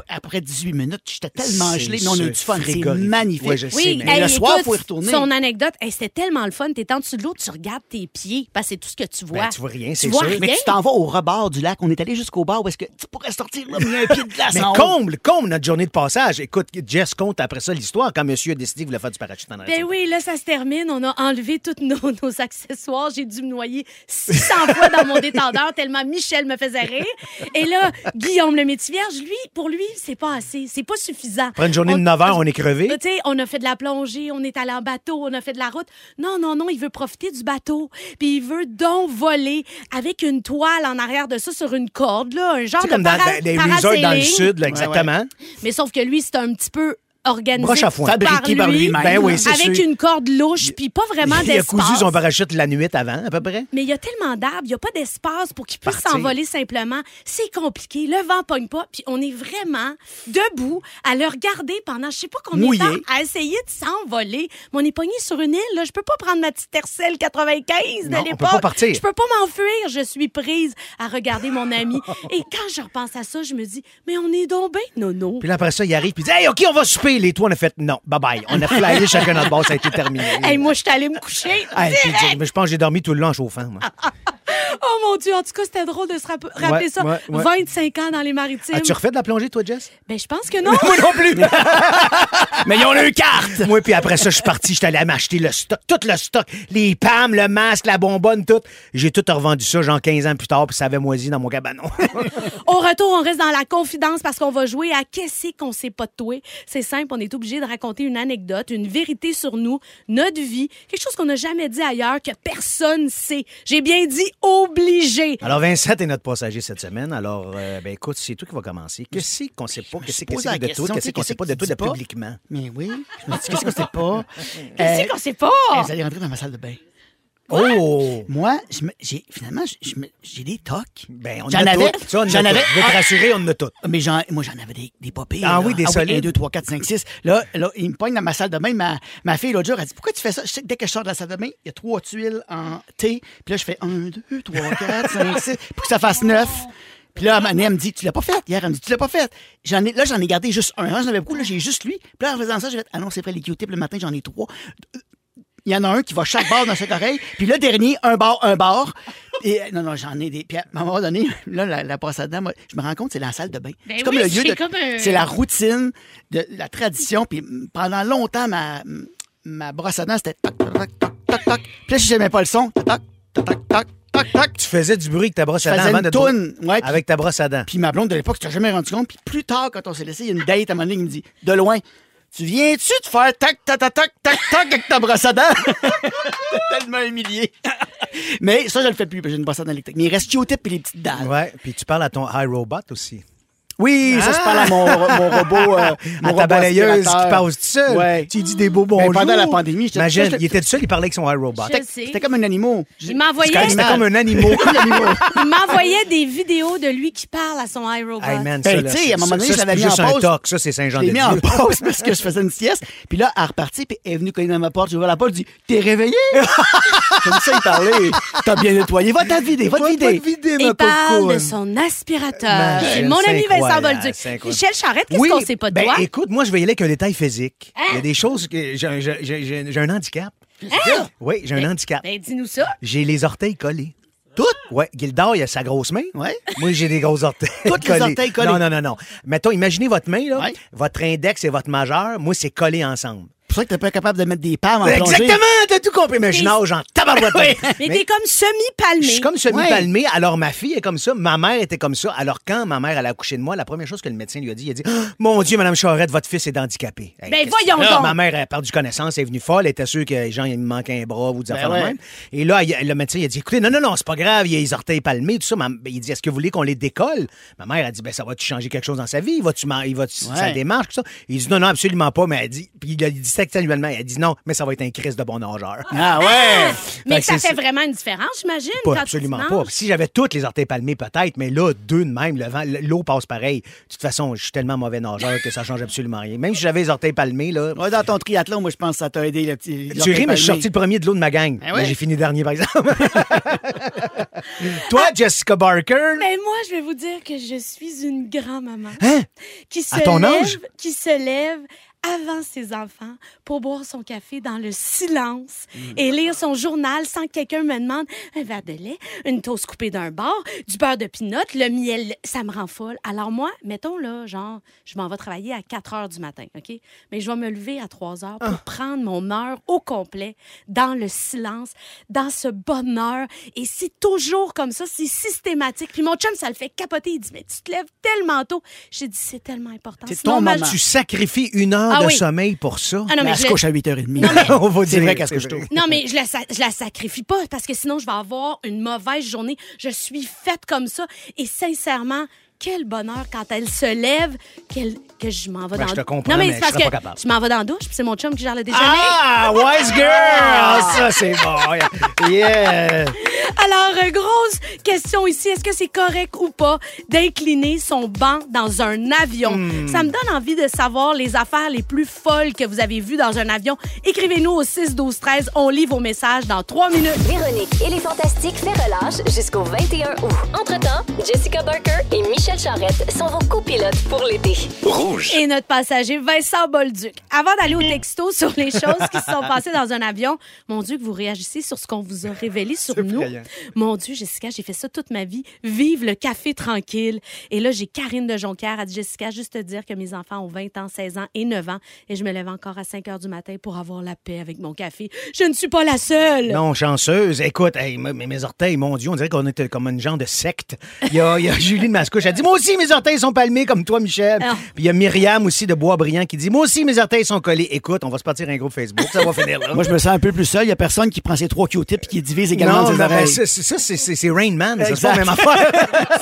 Après 18 minutes, j'étais tellement gelé, mais on a eu du fun. C'est magnifique. Ouais, je sais, Oui, mais- le soir, écoute, faut y retourner. Son anecdote, hey, c'était tellement le fun. T'es en dessous de l'eau, tu regardes tes pieds, parce que c'est tout ce que tu vois. Ben, tu vois rien, c'est sûr. rien. Mais tu t'en vas au rebord du lac. On est est allé jusqu'au bar où est-ce que tu pourrais sortir là, mais un pied de glace Mais en haut. comble, comble notre journée de passage. Écoute, Jess compte après ça l'histoire quand monsieur a décidé qu'il voulait faire du parachute en Ben arrière. oui, là, ça se termine. On a enlevé tous nos, nos accessoires. J'ai dû me noyer 600 fois dans mon détendeur tellement Michel me faisait rire. Et là, Guillaume le métier vierge, lui, pour lui, c'est pas assez. C'est pas suffisant. Après une journée On- de 9 heures, on est crevé. Tu sais, on a fait de la plongée, on est allé en bateau, on a fait de la route. Non, non, non, il veut profiter du bateau. Puis il veut donc voler avec une toile en arrière de ça sur une corde, là, un genre C'est de comme dans, para- dans- des resorts dans le parasailing. sud, là, exactement. Mais sauf que lui, c'est un petit peu organisé Broche à foin. par Fabriqué par lui, lui-même. Ben oui, c'est avec sûr. une corde louche, puis pas vraiment Il a d'espace. cousu son parachute la nuit avant, à peu près. Mais il y a tellement d'arbres, il n'y a pas d'espace pour qu'il puisse s'envoler simplement. C'est compliqué, le vent pogne pas, puis on est vraiment debout à le regarder pendant je sais pas combien Mouillé. de temps à essayer de s'envoler. Mais on est pogné sur une île, là. je peux pas prendre ma petite Tercel 95 Non, on de l'époque. pas partir. Je peux pas m'enfuir, je suis prise à regarder mon ami. Et quand je repense à ça, je me dis mais on est donc bien nono. Puis là, après ça, il arrive, puis il dit Hey, OK, on va souper. Les trois, on a fait non, bye bye. On a flyé chacun notre bord, ça a été terminé. Hey, moi, je suis allée me coucher. Hey, puis, je pense que j'ai dormi tout le long en chauffant. moi. Oh mon Dieu, en tout cas, c'était drôle de se rapp- rappeler Ouais, ça. ouais, ouais. 25 ans dans les maritimes. As-tu refait de la plongée, toi, Jess? Ben, je pense que non. Moi non plus. Mais ils ont une carte! Moi, puis après ça, je suis parti, j'étais allé m'acheter le stock, tout le stock, les pâmes, le masque, la bonbonne, tout. J'ai tout revendu ça, genre 15 ans plus tard, puis ça avait moisi dans mon cabanon. Au retour, on reste dans la confidence parce qu'on va jouer à qu'est-ce qu'on sait pas de toi? C'est simple, on est obligé de raconter une anecdote, une vérité sur nous, notre vie, quelque chose qu'on n'a jamais dit ailleurs, que personne sait. J'ai bien dit obligé. Alors, Vincent est notre passager cette semaine. Alors, euh, ben écoute, c'est toi qui va commencer. Qu'est-ce qu'on sait pas? Qu'est-ce qu'est-ce la de question, Qu'est-ce qu'on sait pas de qu'est-ce pas? publiquement? Mais oui, je me dis, qu'est-ce qu'on sait pas? Qu'est-ce Euh, qu'on sait pas? euh, Vous allez rentrer dans ma salle de bain. Oh! Moi, je me- j'ai finalement, je- je me- j'ai des tocs. Ben, on J'en en a avais- toutes. Ça, on en a j'en avais- te rassurer, on en a toutes. Mais j'en- moi, j'en avais des, des pas pires, Ah là. oui, des solides. 1, 2, 3, 4, 5, 6. Là, là, il me pogne dans ma salle de bain. Ma, ma fille, l'autre jour, elle dit Pourquoi tu fais ça? Je sais que dès que je sors de la salle de bain, il y a trois tuiles en T. Puis là, je fais 1, 2, 3, 4, 5, 6. Pour que ça fasse 9. Puis là, elle me dit Tu l'as pas fait Hier, elle me dit Tu l'as pas fait j'en ai, Là, j'en ai gardé juste un. J'en avais beaucoup. Là, j'ai juste lui. Puis là, en faisant ça, j'ai fait Ah non, c'est vrai, les Q-tips, le matin, j'en ai trois. Il y en a un qui va chaque barre dans chaque oreille. Puis le dernier, un bar, un bar. Et, non, non, j'en ai des. Puis à un moment donné, là, la, la brosse à dents, moi, je me rends compte, c'est la salle de bain. Ben c'est comme oui, le lieu c'est de. un- C'est la routine de la tradition. Puis pendant longtemps, ma, ma brosse à dents, c'était toc, toc, toc, toc, toc. Puis là, si j'aimais pas le son, toc, toc, toc, toc, toc, toc. Tu faisais du bruit avec ta brosse Je à dents faisais avant de toune, ouais, Avec ta brosse à dents. Puis ma blonde de l'époque, je t'ai jamais rendu compte. Puis plus tard, quand on s'est laissé, il y a une date à un moment donné qui me dit, de loin, tu viens-tu de faire tac, tac, tac, tac, tac, tac avec ta brosse à dents? tellement humilié. Mais ça, je le fais plus, parce que j'ai une brosse à dents électrique. Mais il reste Q-tip et les petites dalles. Ouais, puis tu parles à ton iRobot aussi. Oui, ça, je parle à mon, mon robot. euh, mon à ta robot balayeuse qui passe tout seul. Ouais. Tu lui dis des beaux bonjours. pendant la pandémie, j'étais- Imagine, il était tout seul, il parlait avec son iRobot. Je. C'était comme un animal. Il m'envoyait, C'était comme un animal. il m'envoyait des vidéos de lui qui parle à son iRobot. Hey, man, Ben, ça, là, tu sais, à un moment donné, je c'est mis en juste un pause. toc. Ça, c'est Je Saint-Jean mis en pause parce que je faisais une sieste. Puis là, elle est repartie, puis elle est venue cogner dans ma porte. J'ai ouvert la porte, je dis T'es réveillé? Comme ça, il parlait. T'as bien nettoyé. Va te vider, va te vider. vider, Il parle de son aspirateur. Mon ami Vincent Michel Charrette, qu'est-ce Oui, qu'on sait pas de ben, toi? écoute, moi, je vais y aller avec un détail physique. Hein? Il y a des choses que. J'ai un- handicap. Hein? Oui, j'ai un handicap. Ben, dis-nous ça. J'ai les orteils collés. Toutes? Oui, Gildor, il a sa grosse main. Ouais. Moi, j'ai des gros orteils. Toutes les orteils collés. Non, non, non, non. Mettons, imaginez votre main, là. Ouais. Votre index et votre majeur. Moi, c'est collé ensemble. C'est pour ça que t'es pas capable de mettre des palmes en plongée. Exactement, t'as tout compris. Mais je nage en tabarouette. Mais, t'es comme semi-palmé. Je suis comme semi-palmé. Alors, ma fille est comme ça. Ma mère était comme ça. Alors, quand ma mère, elle a accouché de moi, la première chose que le médecin lui a dit, il a dit Ah, Mon Dieu, Madame Charette, votre fils est handicapé. Ben, voyons donc. Ma mère a perdu connaissance, elle est venue folle. Elle était sûre que, genre, il me manquait un bras ou des affaires de ouais. même. Et là, il- le médecin, il a dit Écoutez, non, non, non, c'est pas grave, il a les orteils palmés, tout ça. Ben, il dit Est-ce que vous voulez qu'on les décolle? Ma mère a dit Ben, ça va-tu changer quelque chose dans sa vie? Va-tu il va-tu- Ouais. ça démarche, tout ça? Il dit Non, non, absolument pas. Mais elle dit Puis il a dit textuellement Elle dit Non, mais ça va être un crise de bon nageur. Ah ouais Mais Fait que ça fait vraiment une différence, j'imagine. Pas, quand absolument tu pas. Si j'avais toutes les orteils palmés, peut-être, mais là, deux de même, le vent- l'eau passe pareil. De toute façon, je suis tellement mauvais nageur que ça change absolument rien. Même si j'avais les orteils palmés, là. Ouais, dans ton triathlon, moi, je pense que ça t'a aidé, le petit. Tu ris, mais je suis sorti le premier de l'eau de ma gang. Ben Mais ouais. J'ai fini dernier, par exemple. Toi, Jessica Barker? Mais moi, je vais vous dire que je suis une grand-maman. Hein? Qui se À ton lève, âge? Qui se lève avant ses enfants pour boire son café dans le silence Mm. et lire son journal sans que quelqu'un me demande un verre de lait, une toast coupée d'un bord, du beurre de pinot, le miel, ça me rend folle. Alors moi, mettons là, genre, je m'en vais travailler à 4 heures du matin, OK? Mais je vais me lever à 3 heures pour Ah. prendre mon heure au complet dans le silence, dans ce bonheur. Et c'est toujours comme ça, c'est systématique. Puis mon chum, ça le fait capoter. Il dit, mais tu te lèves tellement tôt. J'ai dit, c'est tellement important. C'est ton moment. Tu sacrifies une heure Ah de oui. sommeil pour ça? Ah non, Mais elle je se couche à 8h30. On va dire, vrai qu'elle se c'est couche vrai. tôt. Non, mais je la, je la sacrifie pas parce que sinon, je vais avoir une mauvaise journée. Je suis faite comme ça. Et sincèrement, quel bonheur quand elle se lève qu'elle- que je m'en vais Ben, dans je te comprends, Non, mais, mais c'est je parce serais que pas capable. je m'en vais dans la douche, puis c'est mon chum qui gère le déjeuner. Ah, wise girl! Ah, ça, c'est bon. Yeah! Alors, euh, grosse question ici. Est-ce que c'est correct ou pas d'incliner son banc dans un avion? Hmm. Ça me donne envie de savoir les affaires les plus folles que vous avez vues dans un avion. Écrivez-nous au 6 12 13 On lit vos messages dans trois minutes. Véronique et les Fantastiques fait relâche jusqu'au 21 août. Entre-temps, Jessica Barker et Michel Charrette sont vos copilotes pour l'été. Rouge. Et notre passager Vincent Bolduc. Avant d'aller au texto sur les choses qui se sont passées dans un avion, mon Dieu, que vous réagissez sur ce qu'on vous a révélé sur nous. Mon Dieu, Jessica, j'ai fait ça toute ma vie. Vive le café tranquille. Et là, j'ai Karine de Jonquière. Elle dit Jessica, juste te dire que mes enfants ont 20 ans, 16 ans et 9 ans et je me lève encore à 5 heures du matin pour avoir la paix avec mon café. Je ne suis pas la seule. Non, chanceuse. Écoute, hey, mes, mes orteils, mon Dieu, on dirait qu'on était comme une genre de secte. Il y a, il y a Julie de Mascouche, elle dit Moi aussi, mes orteils sont palmés comme toi, Michel. Ah. Puis il y a Myriam aussi de Boisbriand qui dit Moi aussi, mes orteils sont collés. Écoute, on va se partir un groupe Facebook, ça va finir là. Moi, je me sens un peu plus seul. Il y a personne qui prend ses trois Q-tips et qui divise également non, ses ben, oreilles. ça, c'est- ça, c'est- c'est c'est Rain Man. Ça, c'est Exact. pas la même affaire.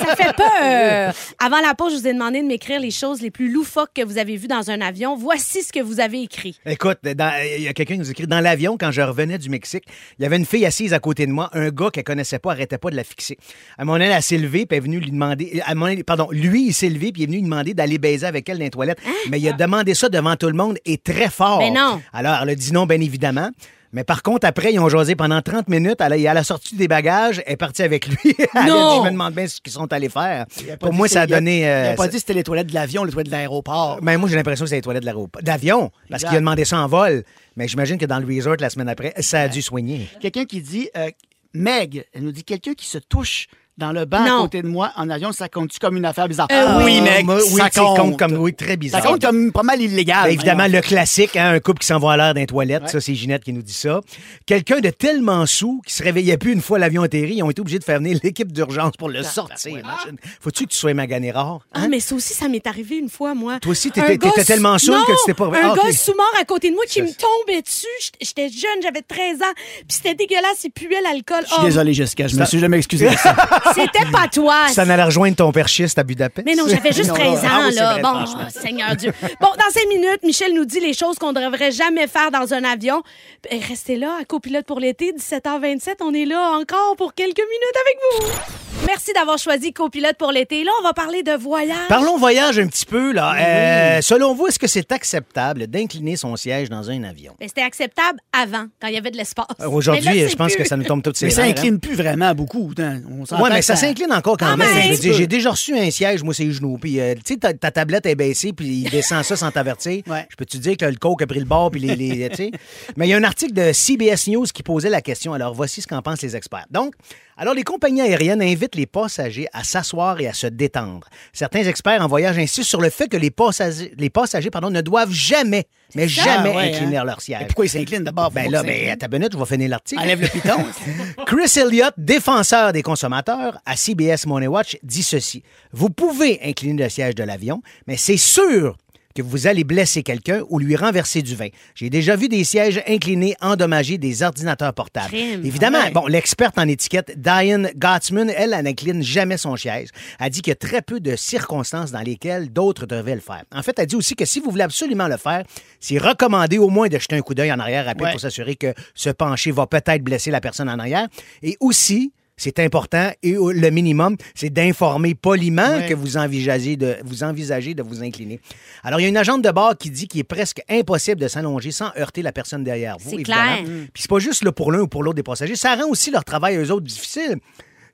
Ça fait peur. Avant la pause, je vous ai demandé de m'écrire les choses les plus loufoques que vous avez vues dans un avion. Voici ce que vous avez écrit. Écoute, il y a quelqu'un qui nous écrit dans l'avion, quand je revenais du Mexique, il y avait une fille assise à côté de moi, un gars qu'elle connaissait pas, arrêtait pas de la fixer. À mon elle, elle s'est levée, puis elle est venue lui demander. À mon pardon, lui, il s'est levé, puis il est venu lui demander d'aller baiser avec elle dans les toilettes. Mais il a demandé ça devant tout le monde et très fort. Ben non. Alors, elle a dit non, bien évidemment. Mais par contre, après, ils ont jasé pendant 30 minutes. Elle, à la sortie des bagages, elle est partie avec lui. Elle a Non. dit, je me demande bien ce qu'ils sont allés faire. Il a pas Pour moi, ça a c'était- donné. Il euh, a pas ça- dit que c'était les toilettes de l'avion, les toilettes de l'aéroport. ben, moi, j'ai l'impression que c'est les toilettes de l'aéroport- d'avion, parce qu'il a demandé ça en vol. Mais j'imagine que dans le resort, la semaine après, ça a dû soigner. Quelqu'un qui dit, euh, Meg, elle nous dit quelqu'un qui se touche dans le banc Non. à côté de moi en avion, ça compte-tu comme une affaire bizarre? Euh, oui. Meg, moi, oui, ça compte. comme oui, très Ça bizarre. compte comme pas mal illégal. Ben, évidemment, le classique, hein, un couple qui s'en va à l'air dans les toilettes, ça, c'est Ginette qui nous dit ça. Quelqu'un de tellement sous qui se réveillait plus une fois l'avion atterri, ils ont été obligés de faire venir l'équipe d'urgence pour le sortir. Imagine. Faut-tu que tu sois magané rare? Ah, hein? mais ça aussi, ça m'est arrivé une fois, moi. Toi aussi, t'étais- sous- tellement saoul Non, que tu t'es pas- Un Ah, gars sous-mort à côté de moi qui Ça, me tombait dessus. J'étais- J'étais jeune, j'avais 13 ans. Puis c'était dégueulasse, il puait l'alcool. Je suis Oh, désolé, Jessica, je me suis jamais excusé de ça. C'était pas toi. Tu t'en allais rejoindre ton perchiste à Budapest? Mais non, j'avais juste Non, 13 ans, ah oui, là. vrai, bon, oh, Seigneur Dieu. Bon, dans cinq minutes, Michel nous dit les choses qu'on ne devrait jamais faire dans un avion. Ben, restez là, à copilote pour l'été, 17h27. On est là encore pour quelques minutes avec vous. Merci d'avoir choisi copilote pour l'été. Là, on va parler de voyage. Parlons voyage un petit peu. Là. Euh, selon vous, est-ce que c'est acceptable d'incliner son siège dans un avion? Ben, C'était acceptable avant, quand il y avait de l'espace. Euh, Aujourd'hui, je pense plus. que ça nous tombe toutes ces Mais ça nerfs, hein? incline plus vraiment beaucoup. On s'entend que ça s'incline encore quand Ah, même. J'ai déjà reçu un siège, moi, c'est les genoux. Puis, euh, tu sais, ta, ta tablette est baissée, puis il descend ça sans t'avertir. Ouais. Je peux te dire que le coke a pris le bord, puis les. les- tu sais? Mais il y a un article de CBS News qui posait la question. Alors, voici ce qu'en pensent les experts. Donc, alors, les compagnies aériennes invitent les passagers à s'asseoir et à se détendre. Certains experts en voyage insistent sur le fait que les passagers, les passagers pardon, ne doivent jamais, mais jamais ouais, incliner hein. leur siège. Pourquoi ils s'inclinent d'abord? Ben là, ben, à ta minute, je vais finir l'article. Enlève le piton. Chris Elliott, défenseur des consommateurs à CBS Money Watch, dit ceci. Vous pouvez incliner le siège de l'avion, mais c'est sûr que vous allez blesser quelqu'un ou lui renverser du vin. J'ai déjà vu des sièges inclinés endommager des ordinateurs portables. Crime. Évidemment, ouais. bon, l'experte en étiquette, Diane Gottsman, elle, elle n'incline jamais son siège. Elle dit qu'il y a très peu de circonstances dans lesquelles d'autres devaient le faire. En fait, elle dit aussi que si vous voulez absolument le faire, c'est recommandé au moins de jeter un coup d'œil en arrière rapide Ouais. pour s'assurer que ce pencher va peut-être blesser la personne en arrière. Et aussi, c'est important et le minimum, c'est d'informer poliment que vous envisagez, de, vous envisagez de vous incliner. Alors, il y a une agente de bord qui dit qu'il est presque impossible de s'allonger sans heurter la personne derrière vous. C'est évidemment. clair. Puis c'est pas juste là, pour l'un ou pour l'autre des passagers, ça rend aussi leur travail eux autres difficile.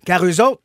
Car eux autres,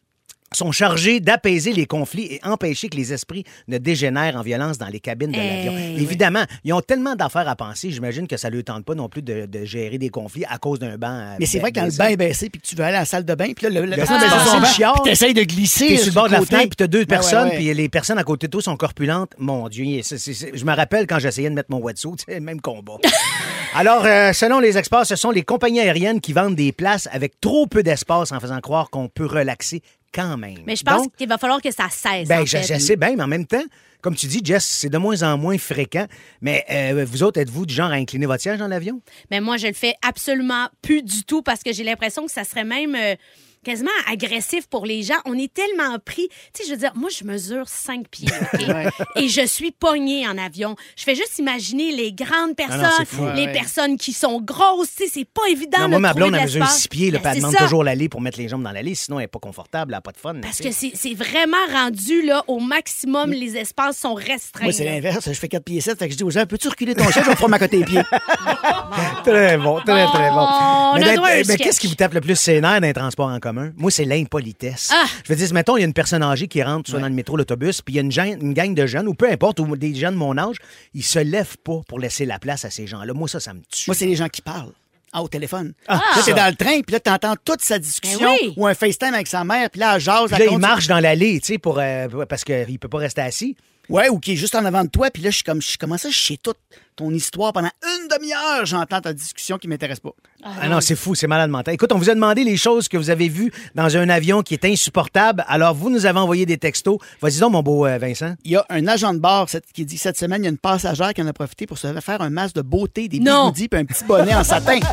sont chargés d'apaiser les conflits et empêcher que les esprits ne dégénèrent en violence dans les cabines de Hey, l'avion. oui. Évidemment, ils ont tellement d'affaires à penser, j'imagine que ça ne leur tente pas non plus de, de gérer des conflits à cause d'un banc. euh, Mais c'est vrai que quand le bain est baissé puis que tu veux aller à la salle de bain, puis là, le, le, Le personne temps baisse passe, son le banc, chiard. puis de glisser. T'es sur le bord de la fenêtre, puis t'as deux Ouais, personnes, ouais, ouais. puis les personnes à côté de toi sont corpulentes. Mon Dieu, c'est- c'est- c'est- je me rappelle quand j'essayais de mettre mon wetsuit, c'est le même combat. Alors, euh, selon les experts, ce sont les compagnies aériennes qui vendent des places avec trop peu d'espace en faisant croire qu'on peut relaxer quand même. Mais je pense qu'il va falloir que ça cesse. ben, en je, fait. je sais bien, mais en même temps, comme tu dis, Jess, c'est de moins en moins fréquent. Mais euh, vous autres, êtes-vous du genre à incliner votre siège dans l'avion? Mais moi, je le fais absolument plus du tout parce que j'ai l'impression que ça serait même euh, quasiment agressif pour les gens. On est tellement pris. Tu sais, je veux dire, moi, je mesure 5 pieds, OK? Et je suis pognée en avion. Je fais juste imaginer les grandes personnes, fou. les Ouais. personnes qui sont grosses. Tu sais, c'est pas évident Non, de moi, ma blonde, de elle mesure l'espace. 6 pieds, là, Ben, elle demande ça. toujours l'allée pour mettre les jambes dans l'allée, sinon elle n'est pas confortable, elle n'a pas de fun. Parce que c'est c'est vraiment rendu, là, au maximum, les espaces sont restreints. Moi, c'est là. l'inverse. Je fais 4 pieds 7, fait que je dis aux gens, peux-tu reculer ton chef, je vais faire ma côté les pieds. Très bon, très, très bon. Oh, on mais mais sketch. qu'est-ce qui vous tape le plus nerfs dans les transports en commun? Moi, c'est l'impolitesse. Ah! Je veux dire, mettons, il y a une personne âgée qui rentre soit dans le métro, l'autobus, puis il y a une, gang- une gang de jeunes, ou peu importe, ou des jeunes de mon âge, ils se lèvent pas pour laisser la place à ces gens-là. Moi, ça, ça me tue. Moi, c'est les gens qui parlent. Ah, au téléphone. Ah, là, ça. dans le train, puis là, t'entends toute sa discussion. Ben oui. Ou un FaceTime avec sa mère, puis là, elle jase. Puis là, il marche dans l'allée, tu sais, pour, euh, parce qu'il peut pas rester assis. Ouais, ou qui est juste en avant de toi, puis là, je suis comme, je commence à chier toute ton histoire pendant une demi-heure. J'entends ta discussion qui m'intéresse pas. Ah non, c'est fou, c'est malade mental. Écoute, on vous a demandé les choses que vous avez vues dans un avion qui est insupportable. Alors, vous nous avez envoyé des textos. Vas-y donc, mon beau euh, Vincent. Il y a un agent de bord cette- qui dit cette semaine, il y a une passagère qui en a profité pour se faire un masque de beauté, des Non. bigoudis puis un petit bonnet en satin.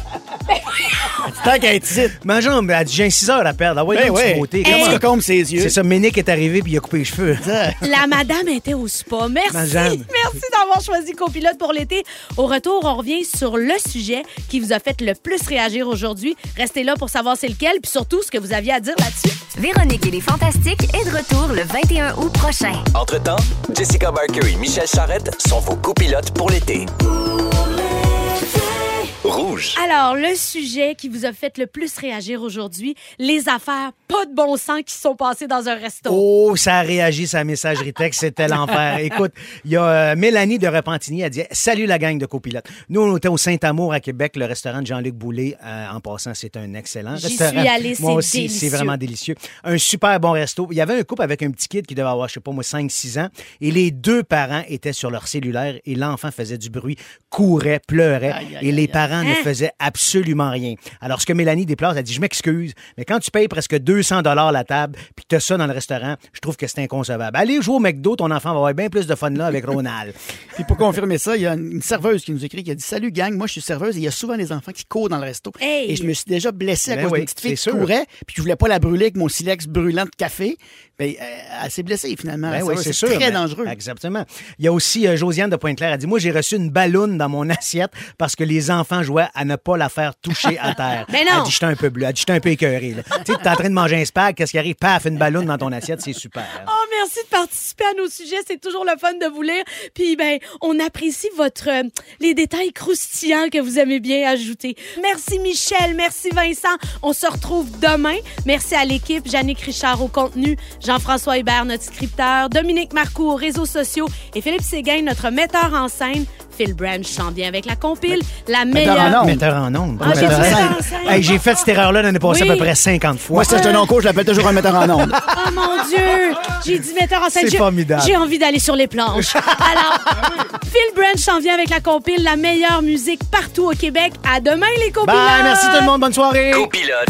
Tant qu'elle est ici. Ma jambe, elle dit, j'ai 6 heures à perdre. Ah ouais, Ben ouais. c'est beauté. Comment combe ses yeux? C'est ça, Ménic est arrivé puis il a coupé les cheveux. La madame était au spa. Merci. Merci d'avoir choisi Copilote pour l'été. Au retour, on revient sur le sujet qui vous a fait le plus réagir aujourd'hui. Restez là pour savoir c'est lequel, puis surtout ce que vous aviez à dire là-dessus. Véronique et les Fantastiques est de retour le 21 août prochain. Entre-temps, Jessica Barker et Michel Charrette sont vos copilotes pour l'été. Rouge. Alors, le sujet qui vous a fait le plus réagir aujourd'hui, les affaires pas de bon sens qui sont passées dans un resto. Oh, ça a réagi sa messagerie texte, c'était l'enfer. Écoute, il y a euh, Mélanie de Repentigny, elle dit Salut la gang de copilotes. Nous, on était au Saint-Amour à Québec, le restaurant de Jean-Luc Boulet. Euh, en passant, c'est un excellent J'y restaurant. suis allée, Moi c'est aussi, délicieux. c'est vraiment délicieux. Un super bon resto. Il y avait un couple avec un petit kid qui devait avoir, je sais pas moi, 5-6 ans. Et les deux parents étaient sur leur cellulaire et l'enfant faisait du bruit, courait, pleurait. Aïe, aïe, et les aïe, parents ne Hein? faisaient absolument rien. Alors, ce que Mélanie déplore, elle dit Je m'excuse, mais quand tu payes presque 200 la table puis que tu as ça dans le restaurant, je trouve que c'est inconcevable. Allez jouer au McDo, ton enfant va avoir bien plus de fun là avec Ronald. Puis pour confirmer ça, il y a une serveuse qui nous écrit qui a dit Salut gang, moi je suis serveuse et il y a souvent des enfants qui courent dans le resto. Hey! Et je me suis déjà blessé à Ben cause oui, d'une petite fille qui sûr. courait, puis je voulais pas la brûler avec mon silex brûlant de café. Ben, euh, elle s'est blessée finalement. Ben oui, c'est sûr. très ben, dangereux. Exactement. Il y a aussi euh, Josiane de Pointe-Claire. Elle dit Moi, j'ai reçu une balloune dans mon assiette parce que les enfants jouaient à ne pas la faire toucher à terre. Ben non. Elle dit J'étais un peu bleu. Elle dit J'étais un peu écœuré. tu sais, t'es en train de manger un spag, qu'est-ce qui arrive? Paf, une balloune dans ton assiette, c'est super. Oh, merci de participer à nos sujets. C'est toujours le fun de vous lire. Puis, ben, on apprécie votre, euh, les détails croustillants que vous aimez bien ajouter. Merci Michel. Merci Vincent. On se retrouve demain. Merci à l'équipe. Jannick Richard au contenu. Jean-François Hébert, notre scripteur. Dominique Marcoux aux réseaux sociaux. Et Philippe Séguin, notre metteur en scène. Phil Branch s'en vient avec la compile. La meilleure. Metteur en ondes. Ah, j'ai. Hey, j'ai fait cette erreur-là l'année passée Oui. à peu près 50 fois. Moi, c'est un oncle, je l'appelle toujours un metteur en ondes. Oh mon Dieu! J'ai dit metteur en scène. C'est J'ai- formidable. J'ai envie d'aller sur les planches. Alors, Phil Branch s'en vient avec la compile La meilleure musique partout au Québec. À demain, les copilotes! Bye, merci tout le monde, bonne soirée. Copilote